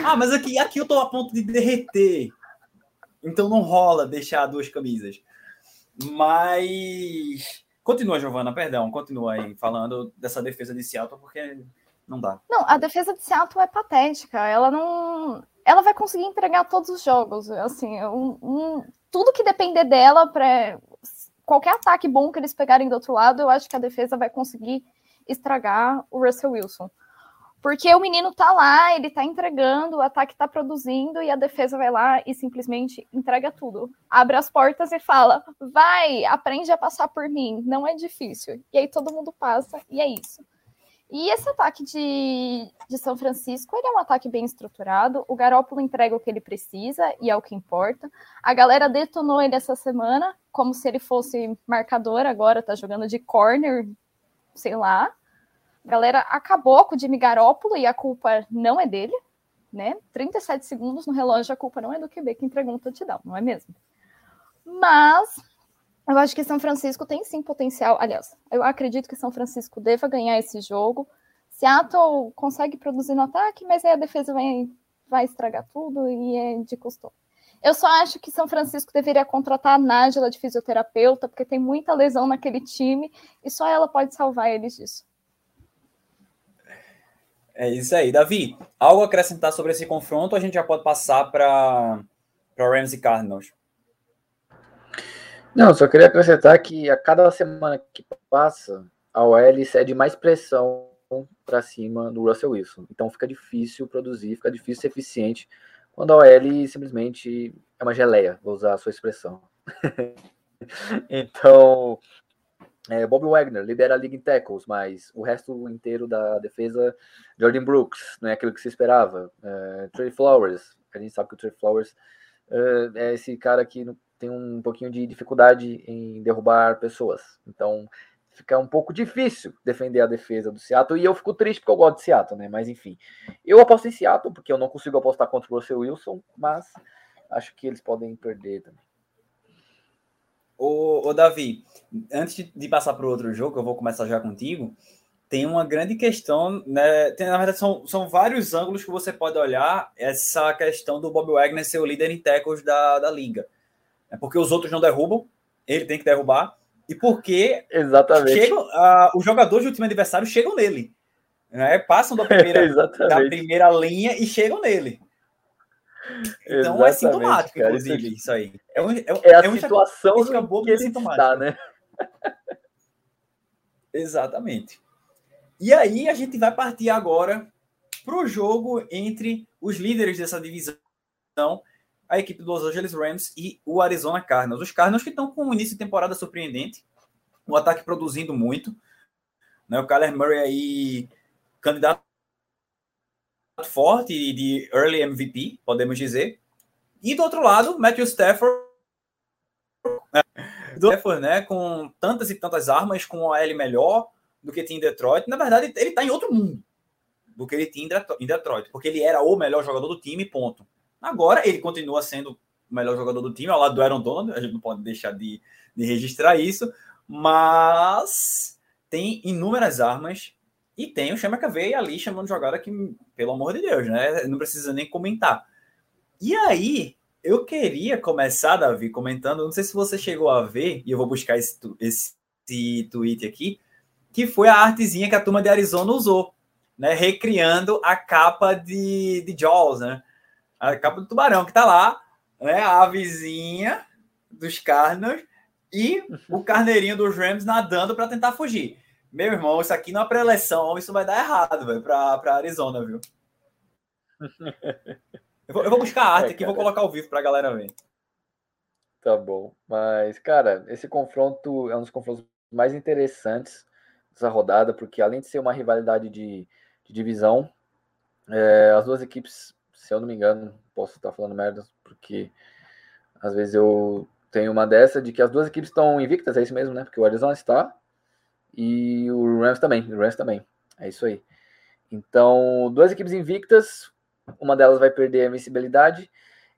Ah, mas aqui, aqui eu tô a ponto de derreter. Então não rola deixar duas camisas. Mas Continua, Giovana, perdão, continua aí falando dessa defesa de Seattle, porque não dá. Não, a defesa de Seattle é patética. Ela não. Ela vai conseguir entregar todos os jogos. Assim, um, um, tudo que depender dela para qualquer ataque bom que eles pegarem do outro lado, eu acho que a defesa vai conseguir estragar o Russell Wilson. Porque o menino tá lá, ele tá entregando, o ataque tá produzindo e a defesa vai lá e simplesmente entrega tudo. Abre as portas e fala: vai, aprende a passar por mim, não é difícil. E aí todo mundo passa e é isso. E esse ataque de, de São Francisco, ele é um ataque bem estruturado. O Garópolo entrega o que ele precisa e é o que importa. A galera detonou ele essa semana, como se ele fosse marcador agora, tá jogando de corner, sei lá. Galera acabou com o Jimmy Garoppolo e a culpa não é dele, né? 37 segundos no relógio, a culpa não é do QB que entregou um touchdown, não é mesmo? Mas eu acho que São Francisco tem sim potencial. Aliás, eu acredito que São Francisco deva ganhar esse jogo. Seattle consegue produzir no ataque, mas aí a defesa vai, vai estragar tudo e é de costume. Eu só acho que São Francisco deveria contratar a Nájila de fisioterapeuta, porque tem muita lesão naquele time e só ela pode salvar eles disso. É isso aí. Davi, algo a acrescentar sobre esse confronto? A gente já pode passar para Rams e Cardinals. Não, só queria acrescentar que a cada semana que passa, a OL cede mais pressão para cima do Russell Wilson. Então fica difícil produzir, fica difícil ser eficiente quando a OL simplesmente é uma geleia, vou usar a sua expressão. (laughs) então, é, Bob Wagner lidera a liga em tackles, mas o resto inteiro da defesa, Jordan Brooks, não é aquilo que se esperava. É, Trey Flowers, a gente sabe que o Trey Flowers é, é esse cara que tem um pouquinho de dificuldade em derrubar pessoas. Então fica um pouco difícil defender a defesa do Seattle. E eu fico triste porque eu gosto de Seattle, né? Mas enfim, eu aposto em Seattle porque eu não consigo apostar contra o Russell Wilson, mas acho que eles podem perder também. Ô, ô Davi, antes de passar para o outro jogo, eu vou começar já contigo. Tem uma grande questão, né? Tem, na verdade, são, são vários ângulos que você pode olhar essa questão do Bob Wagner ser o líder em tackles da, da liga. É porque os outros não derrubam, ele tem que derrubar, e porque Exatamente. Chegam, uh, os jogadores do time adversário chegam nele. Né? Passam da primeira, (laughs) da primeira linha e chegam nele. Então é sintomático, cara, inclusive, isso, isso aí. É, um, é, é a é situação que ele está, né? Exatamente. E aí a gente vai partir agora para o jogo entre os líderes dessa divisão, a equipe dos Los Angeles Rams e o Arizona Cardinals. Os Cardinals que estão com um início de temporada surpreendente, o ataque produzindo muito. Né? O Kyler Murray aí, candidato forte de early MVP, podemos dizer. E do outro lado, Matthew Stafford, né? Stafford, né, com tantas e tantas armas, com a L melhor do que tinha em Detroit. Na verdade, ele está em outro mundo do que ele tinha em Detroit, porque ele era o melhor jogador do time, ponto. Agora ele continua sendo o melhor jogador do time, ao lado do Aaron Donald, a gente não pode deixar de, de registrar isso, mas tem inúmeras armas e tem o Chama KV ali chamando jogada que, pelo amor de Deus, né? Não precisa nem comentar. E aí, eu queria começar, Davi, comentando, não sei se você chegou a ver, e eu vou buscar esse, esse, tweet aqui, que foi a artezinha que a turma de Arizona usou, né? Recriando a capa de, de Jaws, né? A capa do tubarão que tá lá, né? A avezinha dos Cardinals e o carneirinho dos Rams nadando para tentar fugir. Meu irmão, isso aqui na é pré-eleição, isso vai dar errado, velho, para Arizona, viu? Eu vou, eu vou buscar a arte é, aqui e vou colocar ao vivo para a galera ver. Tá bom. Mas, cara, esse confronto é um dos confrontos mais interessantes dessa rodada, porque além de ser uma rivalidade de, de divisão, é, as duas equipes, se eu não me engano, posso estar falando merda, porque às vezes eu tenho uma dessa de que as duas equipes estão invictas, é isso mesmo, né? Porque o Arizona está e o Rams também, o Rams também. É isso aí. Então, duas equipes invictas, uma delas vai perder a invencibilidade.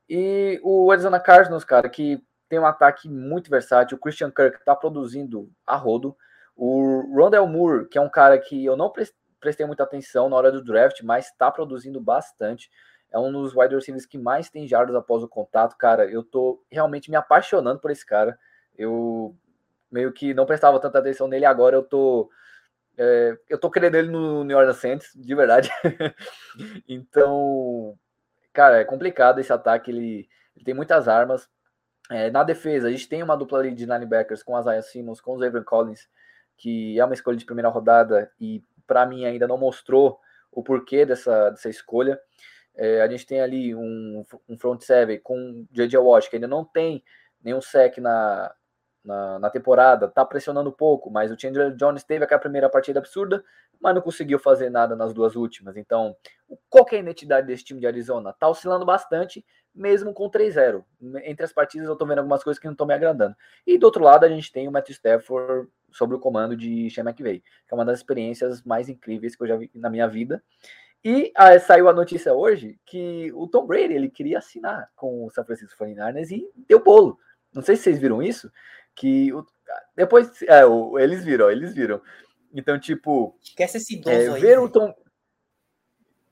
E o Arizona Cardinals, cara, que tem um ataque muito versátil. O Christian Kirk tá produzindo a rodo. O Rondell Moore, que é um cara que eu não prestei muita atenção na hora do draft, mas está produzindo bastante. É um dos wide receivers que mais tem jardas após o contato. Cara, eu tô realmente me apaixonando por esse cara. Eu meio que não prestava tanta atenção nele, agora eu tô. É, eu tô querendo ele no New Orleans Saints, de verdade. (laughs) então, cara, é complicado esse ataque. Ele, ele tem muitas armas. É, na defesa, a gente tem uma dupla ali de linebackers com a Isaiah Simmons, com o Xavier Collins, que é uma escolha de primeira rodada e para mim ainda não mostrou o porquê dessa, dessa escolha. É, a gente tem ali um, um front seven com J.J. Watt, que ainda não tem nenhum sec na, na, na, temporada, tá pressionando pouco, mas o Chandler Jones teve aquela primeira partida absurda, mas não conseguiu fazer nada nas duas últimas. Então, qual é a identidade desse time de Arizona? Tá oscilando bastante, mesmo com 3-0. Entre as partidas eu tô vendo algumas coisas que não estão me agradando. E do outro lado, a gente tem o Matthew Stafford sob o comando de Sean McVay, que é uma das experiências mais incríveis que eu já vi na minha vida. E ah, saiu a notícia hoje que o Tom Brady ele queria assinar com o San Francisco 49ers e deu bolo. Não sei se vocês viram isso, que o, depois é, o, eles viram, eles viram. Então, tipo, esquece esse idoso é, aí, ver o Tom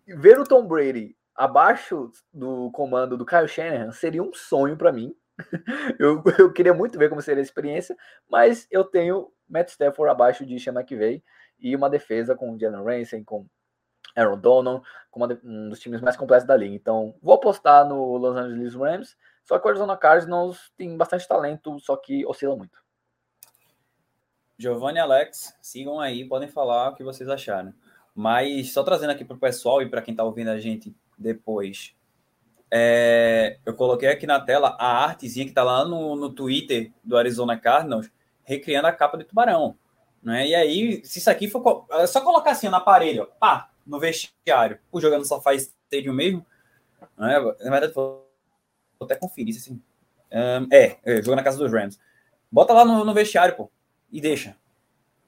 ver o Tom Brady abaixo do comando do Kyle Shanahan seria um sonho para mim. (laughs) eu, eu queria muito ver como seria a experiência, mas eu tenho Matt Stafford abaixo de Sean McVay e uma defesa com Jalen Ramsey, com Aaron Donald, com uma, um dos times mais completos da liga. Então, vou apostar no Los Angeles Rams só que o Arizona Cardinals tem bastante talento, só que oscila muito. Giovanni e Alex, sigam aí, podem falar o que vocês acharam. Mas só trazendo aqui para o pessoal e para quem está ouvindo a gente depois, é, eu coloquei aqui na tela a artezinha que está lá no, no Twitter do Arizona Cardinals, recriando a capa de tubarão. Né? E aí, se isso aqui for. É só colocar assim na parede, ó, pá, no vestiário. O jogando só faz stadium mesmo. Né? Na verdade, Vou até conferir assim. Um, é, é, jogo na casa dos Rams. Bota lá no, no, vestiário, pô, e deixa.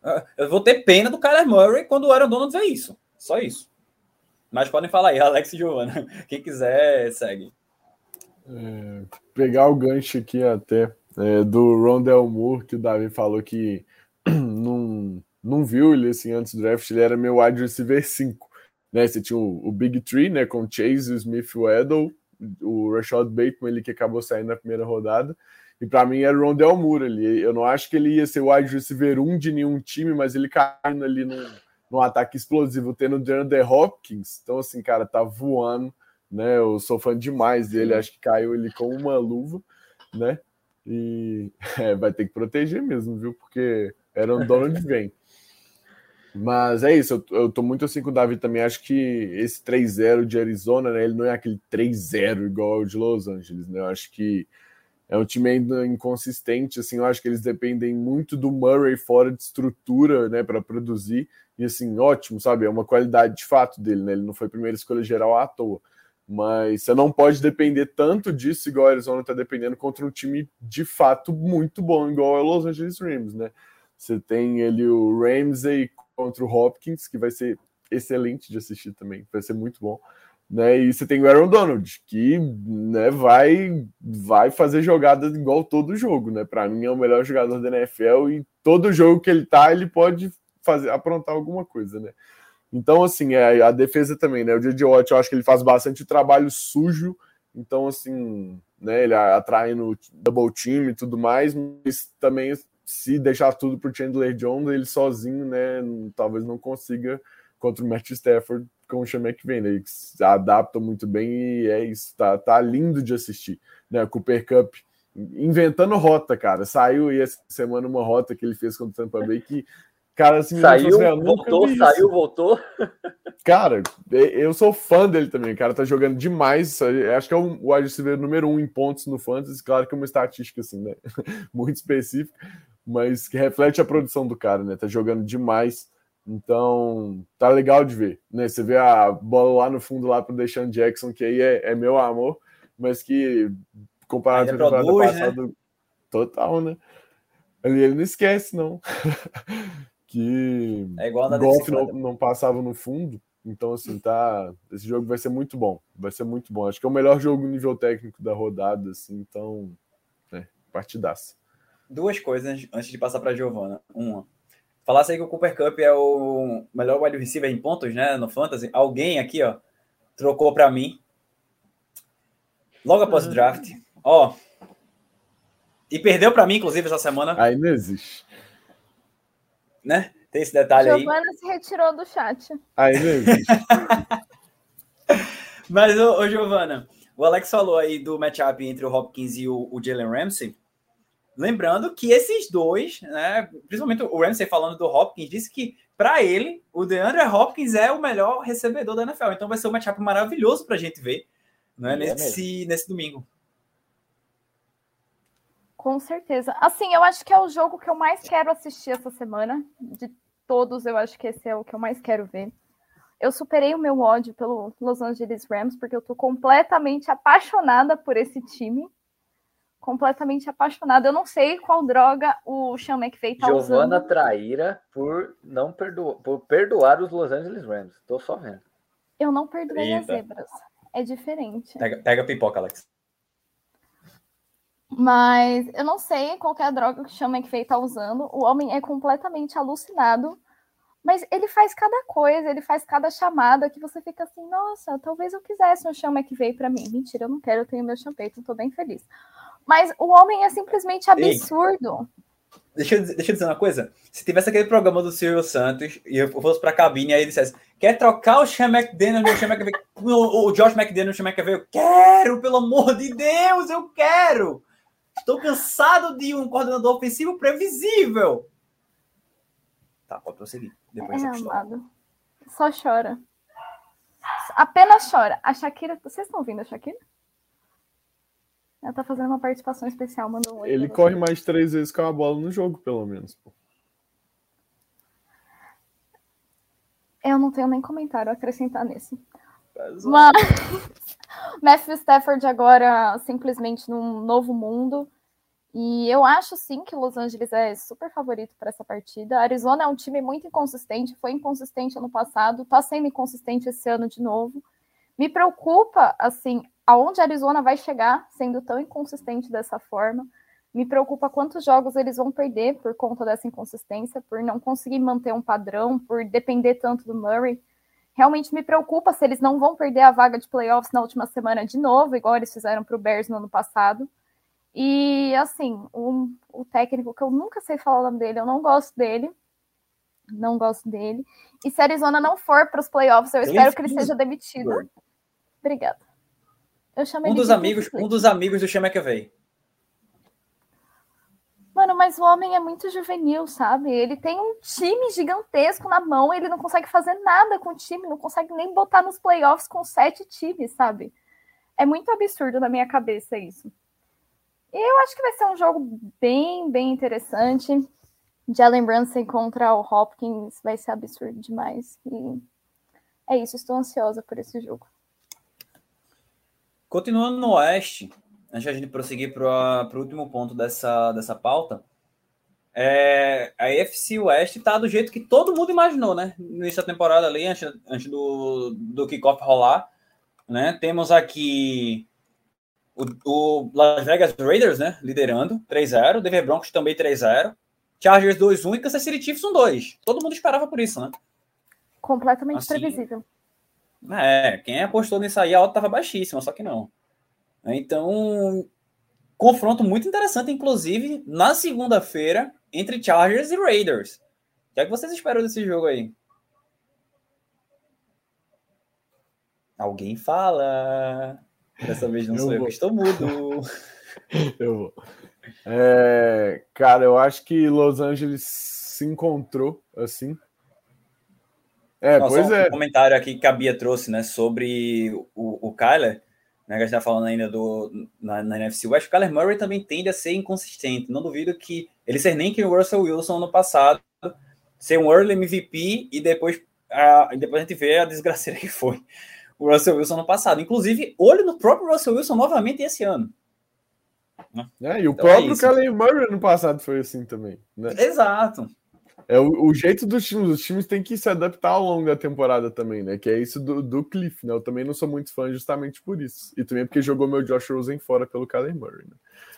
Ah, eu vou ter pena do Kyler Murray quando o Aaron Donald ver isso. Só isso. Mas podem falar aí, (laughs) Alex e Giovanna. Quem quiser, segue. É, pegar o gancho aqui até é, do Rondell Moore, que o Davi falou que (clears throat) não, não viu ele assim antes do draft, ele era meu wide receiver 5. Né? Você tinha o, o Big Tree, né? Com Chase, Smith Weddle, o Rashad Bateman, ele que acabou saindo na primeira rodada. E para mim era o Rondell Moore ali. Eu não acho que ele ia ser o wide receiver 1 de nenhum time, mas ele caindo ali num, num ataque explosivo, tendo o DeAndre Hopkins. Então, assim, cara, tá voando. né? Eu sou fã demais dele, acho que caiu ele com uma luva, né? E (laughs) é, vai ter que proteger mesmo, viu? Porque era um Donald vem. Mas é isso, eu, eu tô muito assim com o Davi também. Acho que esse 3-0 de Arizona, né? Ele não é aquele 3-0 igual o de Los Angeles, né? Eu acho que é um time ainda inconsistente, assim, eu acho que eles dependem muito do Murray fora de estrutura, né, para produzir, e assim, ótimo, sabe, é uma qualidade de fato dele, né, ele não foi primeira escolha geral à toa, mas você não pode depender tanto disso igual a Arizona está dependendo contra um time de fato muito bom, igual a Los Angeles Rams, né, você tem ele o Ramsey contra o Hopkins, que vai ser excelente de assistir também, vai ser muito bom, né? E você tem o Aaron Donald, que né, vai, vai fazer jogadas igual todo jogo, né? Para mim é o melhor jogador da NFL e todo jogo que ele tá, ele pode fazer aprontar alguma coisa, né? Então, assim, é, a defesa também, né? O J.J. Watt, eu acho que ele faz bastante trabalho sujo, então, assim, né? Ele atrai no double team e tudo mais, mas também, se deixar tudo pro Chandler Jones, ele sozinho, né? Talvez não consiga contra o Matt Stafford com o Sean McVay, né? Eles se adaptam muito bem e é isso, tá, tá lindo de assistir. Né? Cooper Cup inventando rota, cara. Saiu aí essa semana uma rota que ele fez contra o Tampa Bay que, cara, assim, saiu, assim, voltou, saiu, voltou. (laughs) Cara, eu sou fã dele também. O cara tá jogando demais. Acho que é o wide número um em pontos no Fantasy. Claro que é uma estatística, assim, né? (laughs) Muito específica, mas que reflete a produção do cara, né? Tá jogando demais. Então, tá legal de ver, né? Você vê a bola lá no fundo lá pro Deshaun Jackson, que aí é, é meu amor, mas que comparado com a temporada né? passada, né? total, né? Ali ele não esquece, não. (laughs) que é igual na golfe não, não passava no fundo. Então, assim, tá. Esse jogo vai ser muito bom. Vai ser muito bom. Acho que é o melhor jogo nível técnico da rodada, assim, então. É, partidaça. Duas coisas antes de passar para Giovana. Uma Falasse aí que o Cooper Cup é o melhor wide receiver em pontos, né? No Fantasy. Alguém aqui, ó, trocou para mim. Logo após o draft. Ó. E perdeu para mim, inclusive, essa semana. Aí não existe. Né? Tem esse detalhe Giovana aí. Giovana se retirou do chat. Aí não existe. (laughs) Mas, ô, ô, Giovana, o Alex falou aí do matchup entre o Hopkins e o, o Jalen Ramsey. Lembrando que esses dois, né, principalmente o Ramsey falando do Hopkins, disse que para ele o DeAndre Hopkins é o melhor recebedor da NFL. Então vai ser um matchup maravilhoso para a gente ver né, é nesse, nesse domingo. Com certeza. Assim, eu acho que é o jogo que eu mais quero assistir essa semana. De todos, eu acho que esse é o que eu mais quero ver. Eu superei o meu ódio pelo Los Angeles Rams, porque eu tô completamente apaixonada por esse time completamente apaixonada. Eu não sei qual droga o Sean McVay tá Giovana usando. Giovana traíra por não perdoar, por perdoar os Los Angeles Rams. Tô só vendo. Eu não perdoei Eita. as zebras. É diferente. Pega, pega a pipoca, Alex. Mas eu não sei qual é a droga que o Sean McVay tá usando. O homem é completamente alucinado. Mas ele faz cada coisa, ele faz cada chamada que você fica assim, nossa, talvez eu quisesse um Sean McVay para mim. Mentira, eu não quero, eu tenho meu champeito, tô bem feliz. Mas o homem é simplesmente absurdo. Ei, deixa, eu, deixa eu dizer uma coisa. Se tivesse aquele programa do Silvio Santos e eu fosse pra cabine e aí ele dissesse: Quer trocar o Sean McDaniel no Sean McVay? o, o Josh McDaniel no Sean McVay? Eu quero, pelo amor de Deus, eu quero! Estou cansado de um coordenador ofensivo previsível. Tá, pode prosseguir. Depois é, amado. Só chora. Apenas chora. A Shakira. Vocês estão ouvindo a Shakira? Ela tá fazendo uma participação especial, mandou um oi. Ele corre mais três vezes com a bola no jogo, pelo menos. Pô. Eu não tenho nem comentário a acrescentar nesse. Mas (laughs) Matthew Stafford agora simplesmente num novo mundo. E eu acho sim que Los Angeles é super favorito para essa partida. Arizona é um time muito inconsistente, foi inconsistente ano passado, está sendo inconsistente esse ano de novo. Me preocupa, assim, aonde a Arizona vai chegar sendo tão inconsistente dessa forma. Me preocupa quantos jogos eles vão perder por conta dessa inconsistência, por não conseguir manter um padrão, por depender tanto do Murray. Realmente me preocupa se eles não vão perder a vaga de playoffs na última semana de novo, igual eles fizeram para o Bears no ano passado. E assim, o, o técnico que eu nunca sei falar o nome dele, eu não gosto dele. Não gosto dele. E se a Arizona não for para os playoffs, eu espero que ele seja demitido. Obrigada. Eu Um dos amigos, um dos amigos do Sean McVay. Mano, mas o homem é muito juvenil, sabe? Ele tem um time gigantesco na mão, ele não consegue fazer nada com o time, não consegue nem botar nos playoffs com sete times, sabe? É muito absurdo na minha cabeça isso. E eu acho que vai ser um jogo bem, bem interessante. Jalen Brunson contra o Hopkins vai ser absurdo demais. E é isso, estou ansiosa por esse jogo. Continuando no Oeste, antes de a gente prosseguir para o último ponto dessa, dessa pauta, é, a AFC Oeste tá do jeito que todo mundo imaginou, né? No início da temporada ali, antes, antes do, do kickoff rolar, né? Temos aqui o, o Las Vegas Raiders, né? Liderando, 3-0. Denver Broncos também 3-0. Chargers 2-1 e Kansas City Chiefs 1-2. Todo mundo esperava por isso, né? Completamente Assim, previsível. É, quem apostou nisso aí, a alta estava baixíssima, só que não. Então, confronto muito interessante, inclusive, na segunda-feira, entre Chargers e Raiders. O que é que vocês esperam desse jogo aí? Alguém fala. Dessa vez não Eu sou eu que estou mudo. (laughs) Eu vou. É, cara, eu acho que Los Angeles se encontrou assim. É, só pois um é. comentário aqui que a Bia trouxe, né, sobre o, o Kyler, né, que a gente tá falando ainda do, na, na NFC West, o Kyler Murray também tende a ser inconsistente. Não duvido que ele ser nem que o Russell Wilson no passado, ser um early MVP e depois, a, depois a gente vê a desgraceira que foi o Russell Wilson no passado. Inclusive, olho no próprio Russell Wilson novamente esse ano. É, e o Então é próprio isso. Kyler Murray no passado foi assim também. Né? Exato. É o, o jeito dos times, os times têm que se adaptar ao longo da temporada também, né? Que é isso do, do Cliff, né? Eu também não sou muito fã justamente por isso. E também porque jogou meu Josh Rosen fora pelo Kyler Murray, né?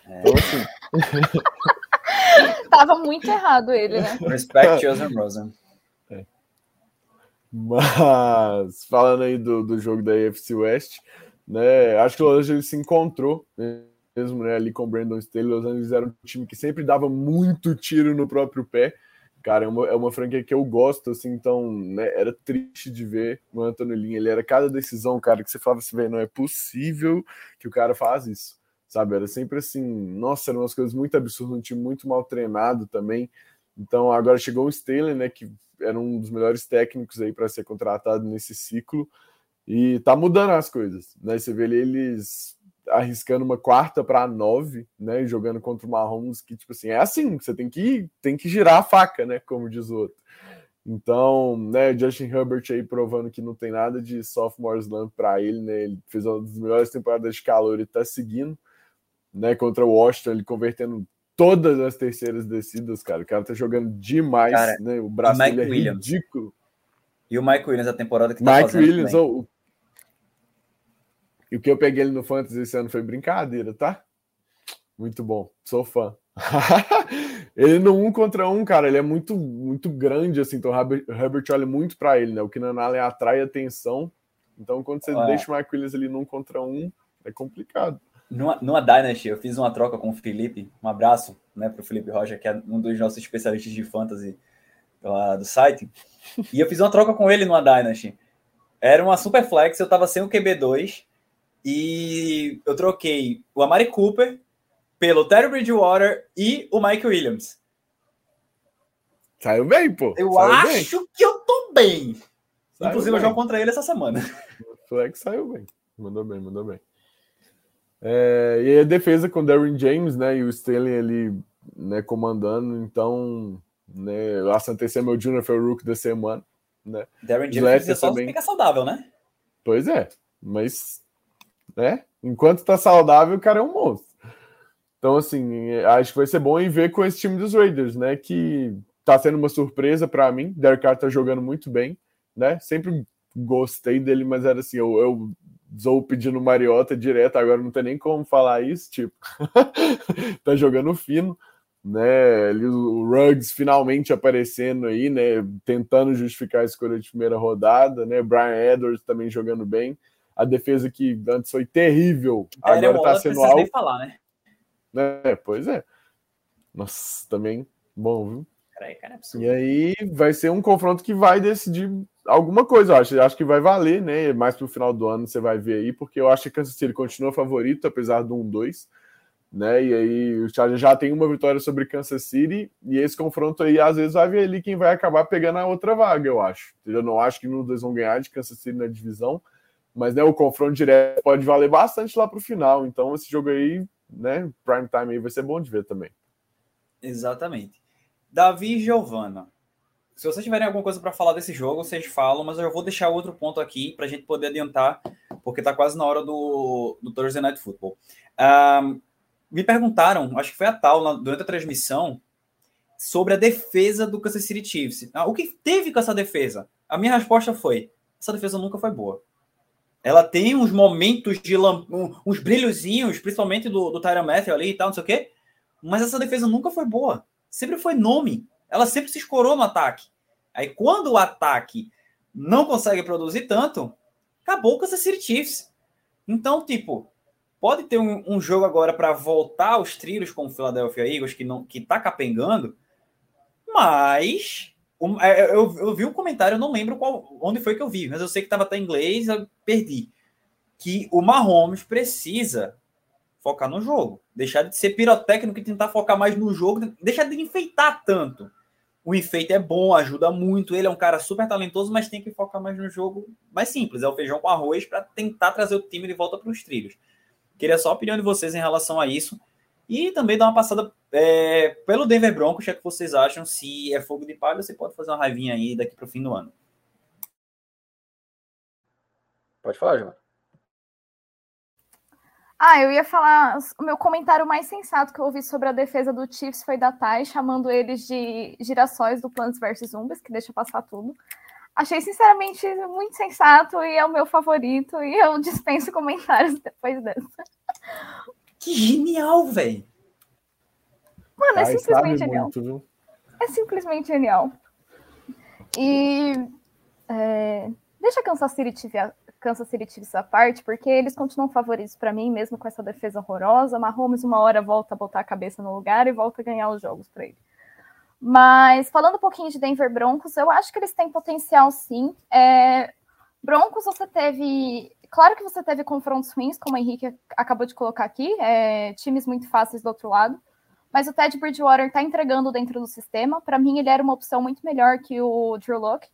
É. Então, assim, (laughs) Tava muito errado ele, né? Respect Joseph Rosen. Mas falando aí do, do jogo da AFC West, né? Acho que o Los Angeles se encontrou né, mesmo né, ali com o Brandon Staley. Los Angeles era um time que sempre dava muito tiro no próprio pé. Cara, é uma, é uma franquia que eu gosto, assim, então né, era triste de ver o Anthony Lynn. Ele era cada decisão, cara, que você falava assim, velho, não é possível que o cara faz isso, sabe? Era sempre assim, nossa, eram umas coisas muito absurdas, um time muito mal treinado também. Então agora chegou o Staley, né, que era um dos melhores técnicos aí para ser contratado nesse ciclo e tá mudando as coisas, né? Você vê eles arriscando uma quarta para nove, né? Jogando contra o Mahomes, que tipo assim é assim, você tem que tem que girar a faca, né? Como diz o outro. Então, né? Justin Herbert aí provando que não tem nada de sophomore slump para ele, né? Ele fez uma das melhores temporadas de calor e tá seguindo, né? Contra o Washington, ele convertendo todas as terceiras descidas, cara. O cara tá jogando demais, Cara, né? O braço dele é Williams. ridículo. E o Mike Williams, a temporada que tá Mike Williams, o... e o que eu peguei ele no Fantasy esse ano foi brincadeira, tá? Muito bom, sou fã. (laughs) ele no um contra um, cara, ele é muito muito grande, assim, então o Herbert, olha muito pra ele, né? O Keenan Allen atrai atenção, então quando você É. deixa o Mike Williams ali num contra um, é complicado. Numa, numa Dynasty, eu fiz uma troca com o Felipe. Um abraço né, para o Felipe Rocha, que é um dos nossos especialistas de fantasy lá do site. E eu fiz uma troca com ele numa Dynasty. Era uma super flex, eu tava sem o QB2 e eu troquei o Amari Cooper pelo Terry Bridgewater e o Mike Williams. Saiu bem, pô. Eu saiu bem. acho que eu tô bem. Saiu Inclusive, eu bem. jogo contra ele essa semana. O Flex saiu bem. Mandou bem, mandou bem. É, e aí a defesa com o Darren James, né? E o Stanley ali né, comandando. Então, né, o Asante Samuel Jr. foi o Rook da semana. Né? Darren James só também. ficar saudável, né? Pois é, mas né? Enquanto tá saudável, o cara é um monstro. Então, assim, acho que vai ser bom em ver com esse time dos Raiders, né? Que tá sendo uma surpresa para mim. Derek Carr tá jogando muito bem, né? Sempre gostei dele, mas era assim, eu, eu Zou pedindo Mariota direto, agora não tem nem como falar isso, tipo, (laughs) tá jogando fino, né? O Ruggs finalmente aparecendo aí, né? Tentando justificar a escolha de primeira rodada, né? Brian Edwards também jogando bem. A defesa que antes foi terrível, agora tá Waller sendo precisa nem algo, falar, né? né? Pois é. Nossa, também bom, viu? Peraí, cara, é. E aí vai ser um confronto que vai decidir alguma coisa, eu acho. Eu acho que vai valer, né? Mais pro final do ano você vai ver aí, porque eu acho que Kansas City continua favorito, apesar do 1-2. Né? E aí o Chargers já tem uma vitória sobre Kansas City, e esse confronto aí, às vezes, vai ver ali quem vai acabar pegando a outra vaga, eu acho. Eu não acho que os dois vão ganhar de Kansas City na divisão, mas né, o confronto direto pode valer bastante lá pro final. Então, esse jogo aí, né, prime time aí vai ser bom de ver também. Exatamente. Davi e Giovana. Se vocês tiverem alguma coisa para falar desse jogo, vocês falam, mas eu vou deixar outro ponto aqui para a gente poder adiantar, porque está quase na hora do, do Thursday Night Football. Um, me perguntaram, acho que foi a tal, durante a transmissão, sobre a defesa do Kansas City Chiefs. Ah, o que teve com essa defesa? A minha resposta foi: essa defesa nunca foi boa. Ela tem uns momentos de uns brilhozinhos, principalmente do, do Tyron Matthew ali e tal, não sei o quê, mas essa defesa nunca foi boa. Sempre foi nome. Ela sempre se escorou no ataque. Aí quando o ataque não consegue produzir tanto, acabou com essa City Chiefs. Então, tipo, pode ter um, um jogo agora para voltar aos trilhos com o Philadelphia Eagles, que não que tá capengando, mas um, é, eu, eu, vi um comentário, eu não lembro qual, onde foi que eu vi, mas eu sei que estava até em inglês, eu perdi. Que o Mahomes precisa focar no jogo. Deixar de ser pirotécnico e tentar focar mais no jogo, deixar de enfeitar tanto. O enfeite é bom, ajuda muito. Ele é um cara super talentoso, mas tem que focar mais no jogo mais simples. É o feijão com arroz para tentar trazer o time de volta para os trilhos. Queria só a opinião de vocês em relação a isso. E também dar uma passada é, pelo Denver Broncos, o que, é que vocês acham? Se é fogo de palha, você pode fazer uma raivinha aí daqui para o fim do ano. Pode falar, João. Ah, eu ia falar. O meu comentário mais sensato que eu ouvi sobre a defesa do Chiefs foi da Thay, chamando eles de girassóis do Plants vs Zombies, que deixa passar tudo. Achei, sinceramente, muito sensato e é o meu favorito, e eu (laughs) dispenso comentários depois dessa. Que genial, velho! Mano, é simplesmente genial. Muito, é simplesmente genial. E. É, deixa a Kansas City Kansas City Chiefs à parte, porque eles continuam favoritos para mim, mesmo com essa defesa horrorosa. Mahomes uma hora volta a botar a cabeça no lugar e volta a ganhar os jogos para ele. Mas falando um pouquinho de Denver Broncos, eu acho que eles têm potencial sim. É, Broncos você teve. Claro que você teve confrontos ruins, como o Henrique acabou de colocar aqui, é, times muito fáceis do outro lado. Mas o Ted Bridgewater está entregando dentro do sistema. Para mim, ele era uma opção muito melhor que o Drew Locke.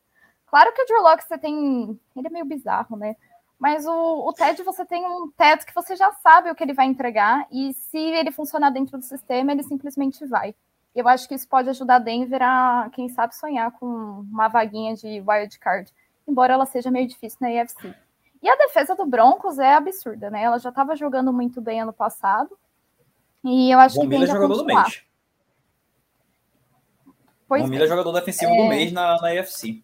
Claro que o Drew Locke você tem. Ele é meio bizarro, né? Mas o, o TED você tem um teto que você já sabe o que ele vai entregar, e se ele funcionar dentro do sistema, ele simplesmente vai. Eu acho que isso pode ajudar a Denver a, quem sabe, sonhar com uma vaguinha de wild card, embora ela seja meio difícil na AFC. E a defesa do Broncos é absurda, né? Ela já estava jogando muito bem ano passado. E eu acho que jogador continuar. do mês. Pois Bom, é. jogador defensivo é... do mês na, na AFC.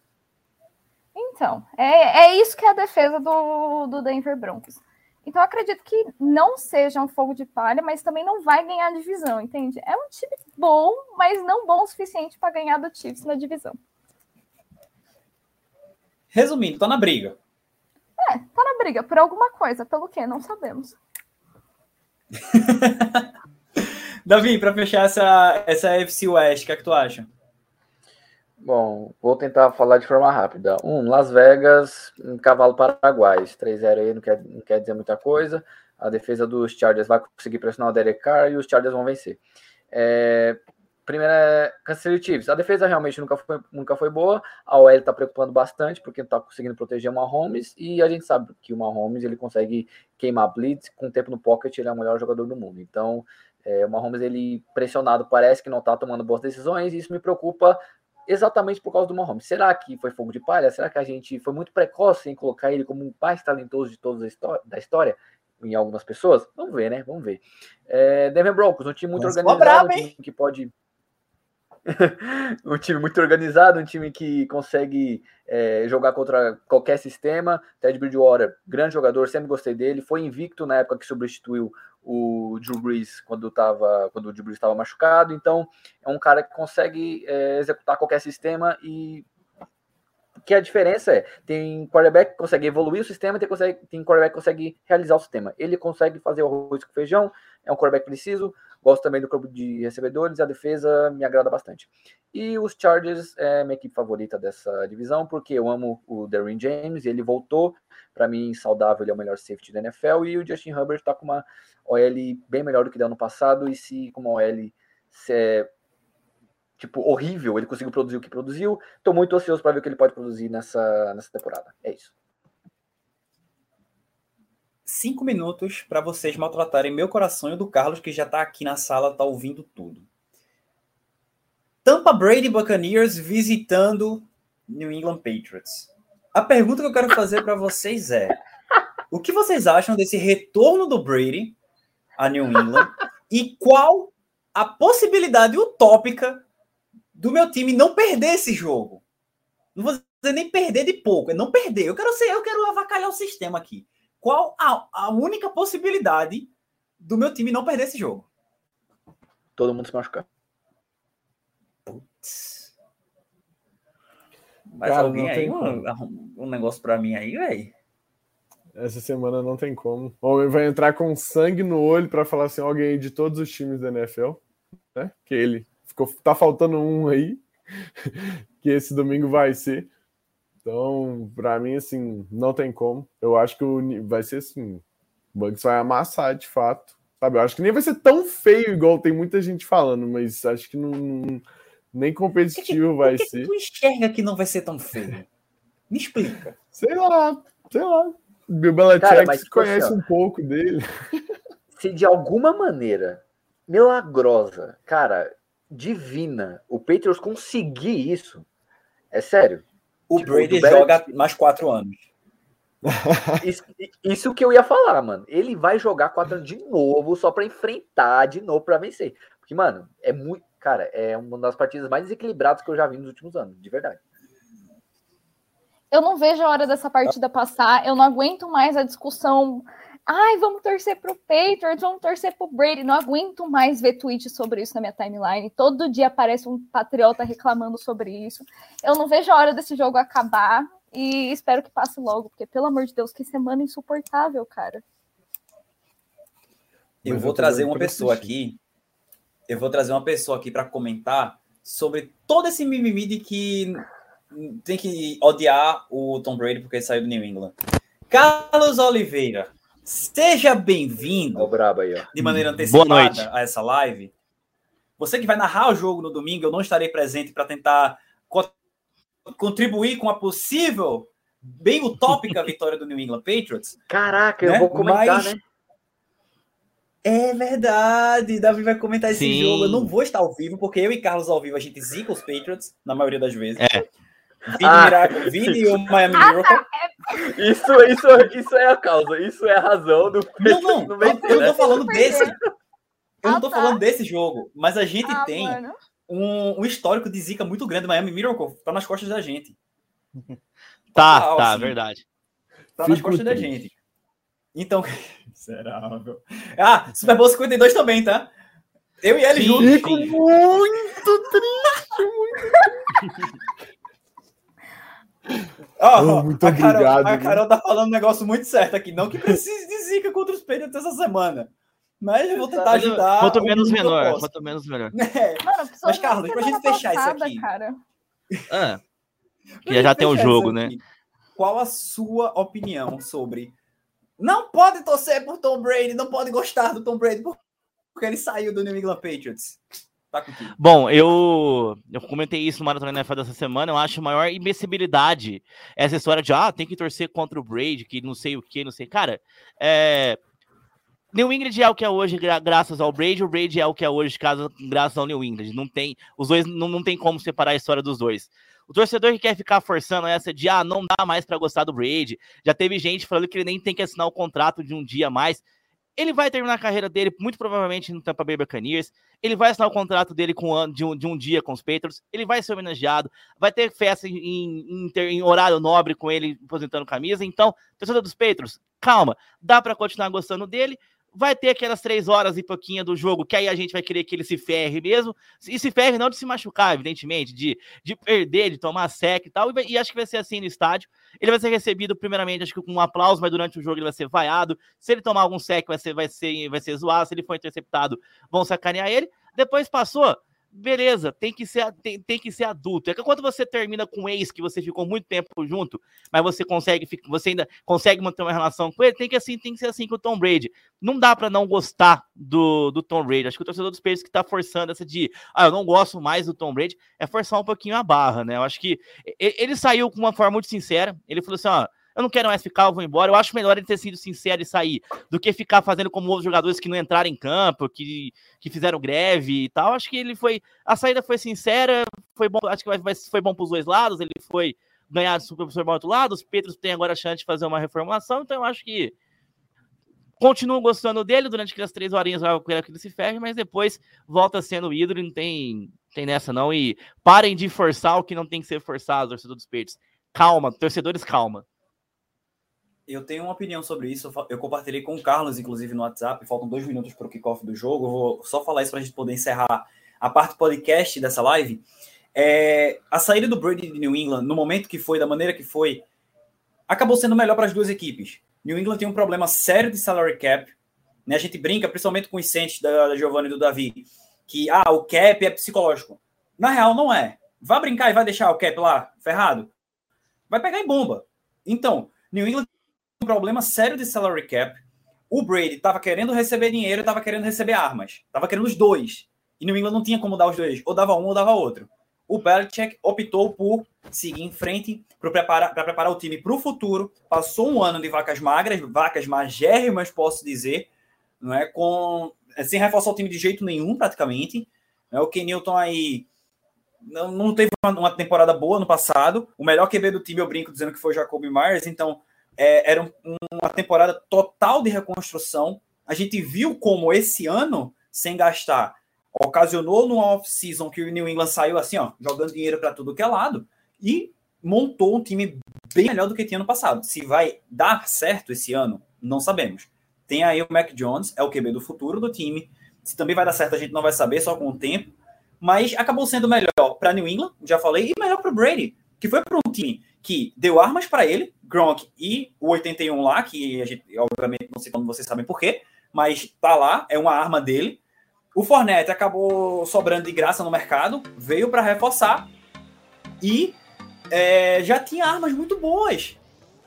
Então, é, é isso que é a defesa do, do Denver Broncos. Então, acredito que não seja um fogo de palha, mas também não vai ganhar a divisão, entende? É um time bom, mas não bom o suficiente para ganhar do Chiefs na divisão. Resumindo, tá na briga. É, tá na briga por alguma coisa, pelo que não sabemos. (laughs) Davi, para fechar essa essa FC West, o que é que tu acha? Bom, vou tentar falar de forma rápida. Um, Las Vegas, um cavalo paraguai. 3-0 aí não quer, não quer dizer muita coisa. A defesa dos Chargers vai conseguir pressionar o Derek Carr e os Chargers vão vencer. É, primeira é Chiefs. A defesa realmente nunca foi, nunca foi boa. A OL está preocupando bastante porque não está conseguindo proteger o Mahomes. E a gente sabe que o Mahomes ele consegue queimar blitz. Com o tempo no pocket, ele é o melhor jogador do mundo. Então, é, o Mahomes, ele pressionado, parece que não está tomando boas decisões. E isso me preocupa exatamente por causa do Mahomes. Será que foi fogo de palha? Será que a gente foi muito precoce em colocar ele como o mais talentoso de toda a história, da história em algumas pessoas? Vamos ver, né? Vamos ver. É, Denver Broncos, um time muito organizado, bravo, um time que pode (laughs) um time muito organizado, um time que consegue é, jogar contra qualquer sistema. Ted Bridgewater, grande jogador, sempre gostei dele. Foi invicto na época que substituiu o Drew Brees quando, tava, quando o Drew Brees estava machucado. Então, é um cara que consegue é, executar qualquer sistema e que a diferença é, tem quarterback que consegue evoluir o sistema, tem, consegue, tem quarterback que consegue realizar o sistema. Ele consegue fazer o arroz com feijão, é um quarterback preciso. Gosto também do corpo de recebedores, a defesa me agrada bastante. E os Chargers é minha equipe favorita dessa divisão, porque eu amo o Derwin James, ele voltou, para mim, saudável, ele é o melhor safety da NFL, e o Justin Herbert está com uma OL bem melhor do que deu ano passado, e se com uma OL se é, tipo, horrível, ele conseguiu produzir o que produziu, estou muito ansioso para ver o que ele pode produzir nessa, nessa temporada. É isso. Cinco minutos para vocês maltratarem meu coração e o do Carlos, que já está aqui na sala, está ouvindo tudo. Tampa Brady Buccaneers visitando New England Patriots. A pergunta que eu quero fazer para vocês é: o que vocês acham desse retorno do Brady a New England e qual a possibilidade utópica do meu time não perder esse jogo? Não vou dizer nem perder de pouco, é não perder. Eu quero ser, eu quero avacalhar o sistema aqui. Qual a, a única possibilidade do meu time não perder esse jogo? Todo mundo se machucar. Mas Cara, alguém aí, um, um, negócio pra mim aí, velho. Essa semana não tem como. O homem vai entrar com sangue no olho para falar assim, alguém de todos os times da NFL, né? Que ele ficou, tá faltando um aí, (laughs) que esse domingo vai ser. Então, para mim, assim, não tem como. Eu acho que o, vai ser assim, o Bugs vai amassar de fato. Sabe? Eu acho que nem vai ser tão feio igual tem muita gente falando, mas acho que não, não nem competitivo vai que, ser. tu enxerga que não vai ser tão feio? Me explica. Sei lá, sei lá. Bill Belichick conhece assim, um pouco dele. (laughs) Se de alguma maneira milagrosa, cara, divina, o Patriots conseguir isso, é sério. O tipo, Brady joga mais quatro anos. (laughs) Isso, isso, que eu ia falar, mano. Ele vai jogar quatro anos de novo só para enfrentar de novo para vencer. Porque, mano, é muito. Cara, é uma das partidas mais desequilibradas que eu já vi nos últimos anos, de verdade. Eu não vejo a hora dessa partida passar. Eu não aguento mais a discussão. Ai, vamos torcer pro Patriots, vamos torcer pro Brady. Não aguento mais ver tweets sobre isso na minha timeline. Todo dia aparece um patriota reclamando sobre isso. Eu não vejo a hora desse jogo acabar e espero que passe logo, porque pelo amor de Deus, que semana insuportável, cara. Eu vou trazer uma pessoa aqui eu vou trazer uma pessoa aqui para comentar sobre todo esse mimimi de que tem que odiar o Tom Brady porque ele saiu do New England. Carlos Oliveira, seja bem-vindo de maneira antecipada a essa live. Você que vai narrar o jogo no domingo, eu não estarei presente para tentar co contribuir com a possível, bem utópica (laughs) vitória do New England Patriots. Caraca, né? eu vou comentar, Mas... né? É verdade, Davi vai comentar esse Sim. jogo. Eu não vou estar ao vivo, porque eu e Carlos ao vivo a gente zica os Patriots, na maioria das vezes. É. Vini, ah. Miracle, Vini o Miami Miracle. Isso, isso, isso é a causa, isso é a razão do. Não, não, (laughs) não eu, eu não tô falando desse. Eu não tô falando desse jogo, mas a gente ah, tem um, um, histórico de zica muito grande. Miami Miracle tá nas costas da gente. (laughs) Tá, Total, tá, assim, verdade. Tá nas costas da gente. Então, (laughs) miserável. Ah, Super Bowl 52 também, tá? Eu e ele juntos. Fico muito triste, muito Oh, oh, muito a Carol, obrigado. A Carol tá falando um negócio muito certo aqui. Não que precise de zica contra os Patriots essa semana. Mas eu vou tentar ajudar. Quanto menos menor. Quanto menos melhor. É. Mano, mas, Carlos, pra gente fechar passada, isso aqui. Cara. Ah, já, já tem o um jogo, né? Qual a sua opinião sobre não pode torcer por Tom Brady, não pode gostar do Tom Brady porque ele saiu do New England Patriots. Tá Bom, eu, eu comentei isso no Maratona NFL dessa semana. Eu acho maior imbecilidade essa história de ah, tem que torcer contra o Brady, que não sei o que, não sei. Cara, é. New England é o que é hoje graças ao Brady, o Brady é o que é hoje graças ao New England. Não tem, os dois não, não tem como separar a história dos dois. O torcedor que quer ficar forçando essa de ah, não dá mais para gostar do Brady. Já teve gente falando que ele nem tem que assinar o contrato de um dia mais. Ele vai terminar a carreira dele, muito provavelmente no Tampa Bay Buccaneers. Ele vai assinar o contrato dele com, de, um, de um dia com os Patriots. Ele vai ser homenageado. Vai ter festa em, em, em horário nobre com ele aposentando camisa. Então, torcedor dos Patriots, calma. Dá para continuar gostando dele. Vai ter aquelas três horas e pouquinho do jogo, que aí a gente vai querer que ele se ferre mesmo. E se ferre não de se machucar, evidentemente, de, de perder, de tomar sec e tal. E, e, acho que vai ser assim no estádio. Ele vai ser recebido, primeiramente, acho que com um aplauso, mas durante o jogo ele vai ser vaiado. Se ele tomar algum sec, vai ser, vai ser, vai ser zoado. Se ele for interceptado, vão sacanear ele. Depois passou beleza, tem que ser, tem, tem que ser adulto. É que quando você termina com um ex que você ficou muito tempo junto, mas você consegue, você ainda consegue manter uma relação com ele, tem que assim, tem que ser assim com o Tom Brady. Não dá para não gostar do, do Tom Brady. Acho que o torcedor dos Patriots que tá forçando essa de, ah, eu não gosto mais do Tom Brady, é forçar um pouquinho a barra, né? Eu acho que ele saiu com uma forma muito sincera. Ele falou assim, ó, eu não quero mais ficar, eu vou embora. Eu acho melhor ele ter sido sincero e sair do que ficar fazendo como outros jogadores que não entraram em campo, que, que fizeram greve e tal. Acho que ele foi. A saída foi sincera, foi bom. Acho que vai, foi bom para os dois lados. Ele foi ganhar professor do outro lado. Os Petros têm agora a chance de fazer uma reformulação. Então eu acho que continuo gostando dele durante aquelas três horinhas lá, eu quero que ele se ferre, mas depois volta sendo ídolo e não tem, tem nessa não. E parem de forçar o que não tem que ser forçado, torcedor dos peitos. Calma, torcedores, calma eu tenho uma opinião sobre isso. Eu compartilhei com o Carlos, inclusive, no WhatsApp. Faltam dois minutos para o kickoff do jogo. Eu vou só falar isso para a gente poder encerrar a parte podcast dessa live. É, a saída do Brady de New England, no momento que foi, da maneira que foi, acabou sendo melhor para as duas equipes. New England tem um problema sério de salary cap. Né? A gente brinca, principalmente com os Saints da, da Giovanni e do Davi, que ah, o cap é psicológico. Na real, não é. Vai brincar e vai deixar o cap lá ferrado? Vai pegar em bomba. Então, New England um problema sério de salary cap. O Brady estava querendo receber dinheiro estava querendo receber armas. Estava querendo os dois. E New England não tinha como dar os dois. Ou dava um ou dava outro. O Belichick optou por seguir em frente para preparar, preparar o time para o futuro. Passou um ano de vacas magras, vacas magérrimas, posso dizer, não é? Com, sem reforçar o time de jeito nenhum, praticamente. É, o Ken Newton aí não, não teve uma, uma, temporada boa no passado. O melhor QB do time, eu brinco dizendo que foi Jacoby Myers. Então, é, era um, uma temporada total de reconstrução. A gente viu como esse ano, sem gastar, ocasionou no off-season que o New England saiu assim, ó, jogando dinheiro para tudo que é lado e montou um time bem melhor do que tinha no passado. Se vai dar certo esse ano, não sabemos. Tem aí o Mac Jones, é o QB do futuro do time. Se também vai dar certo, a gente não vai saber, só com o tempo. Mas acabou sendo melhor para New England, já falei, e melhor para o Brady, que foi para um time que deu armas para ele, Gronk e o 81 lá, que a gente, obviamente, não sei como vocês sabem por quê, mas tá lá, é uma arma dele. O Fornette acabou sobrando de graça no mercado, veio para reforçar e é, já tinha armas muito boas.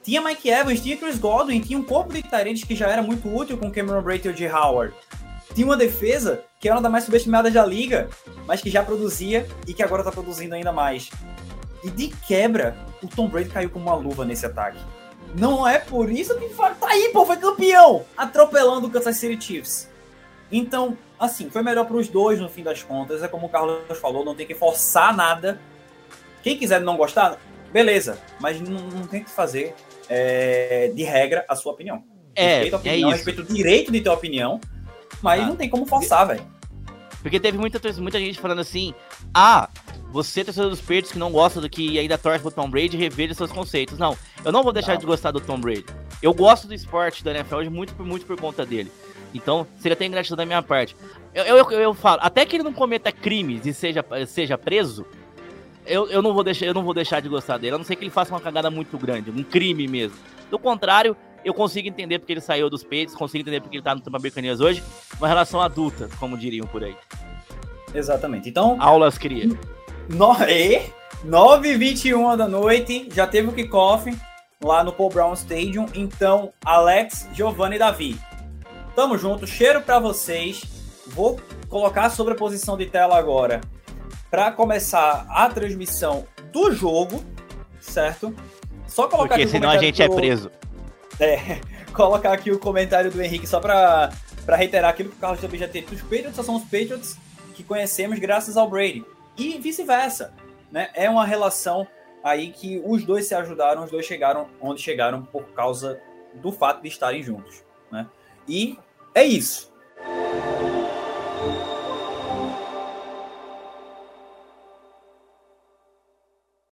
Tinha Mike Evans, tinha Chris Godwin, tinha um corpo de Tyrants que já era muito útil com Cameron Brate e. Howard. Tinha uma defesa que era uma das mais subestimadas da liga, mas que já produzia e que agora está produzindo ainda mais. E de quebra, o Tom Brady caiu como uma luva nesse ataque. Não é por isso que tá aí, pô, foi campeão, atropelando o Kansas City Chiefs. Então, assim, foi melhor para os dois no fim das contas. É como o Carlos falou, não tem que forçar nada. Quem quiser não gostar, beleza, mas não, não tem que fazer é, de regra a sua opinião. É, respeito a opinião, é respeito o direito de ter opinião, mas ah. não tem como forçar, velho. Porque teve muita, muita gente falando assim: ah, você, torcedor dos Patriots, que não gosta do que ainda torce pro Tom Brady, reveja seus conceitos. Não, eu não vou deixar não. de gostar do Tom Brady. Eu gosto do esporte da NFL hoje muito, muito por conta dele. Então, seria até ingratidão da minha parte. Eu, eu, eu, eu, falo, até que ele não cometa crimes e seja, seja preso, eu, eu, não vou deixar, eu não vou deixar de gostar dele. A não ser que ele faça uma cagada muito grande, um crime mesmo. Do contrário, eu consigo entender porque ele saiu dos peitos, consigo entender porque ele tá no Tampa Bay hoje, uma relação adulta, como diriam por aí. Exatamente. Então. Aulas cria. No... E 9h21 da noite, já teve o kickoff lá no Paul Brown Stadium. Então, Alex, Giovanni e Davi. Tamo junto, cheiro para vocês. Vou colocar sobre a posição de tela agora para começar a transmissão do jogo, certo? Só colocar Porque aqui senão a gente é do... é preso. É, (laughs) colocar aqui o comentário do Henrique só para reiterar aquilo que o Carlos também já teve. Os Patriots só são os Patriots que conhecemos graças ao Brady e vice-versa. Né? É uma relação aí que os dois se ajudaram, os dois chegaram onde chegaram por causa do fato de estarem juntos. Né? E é isso.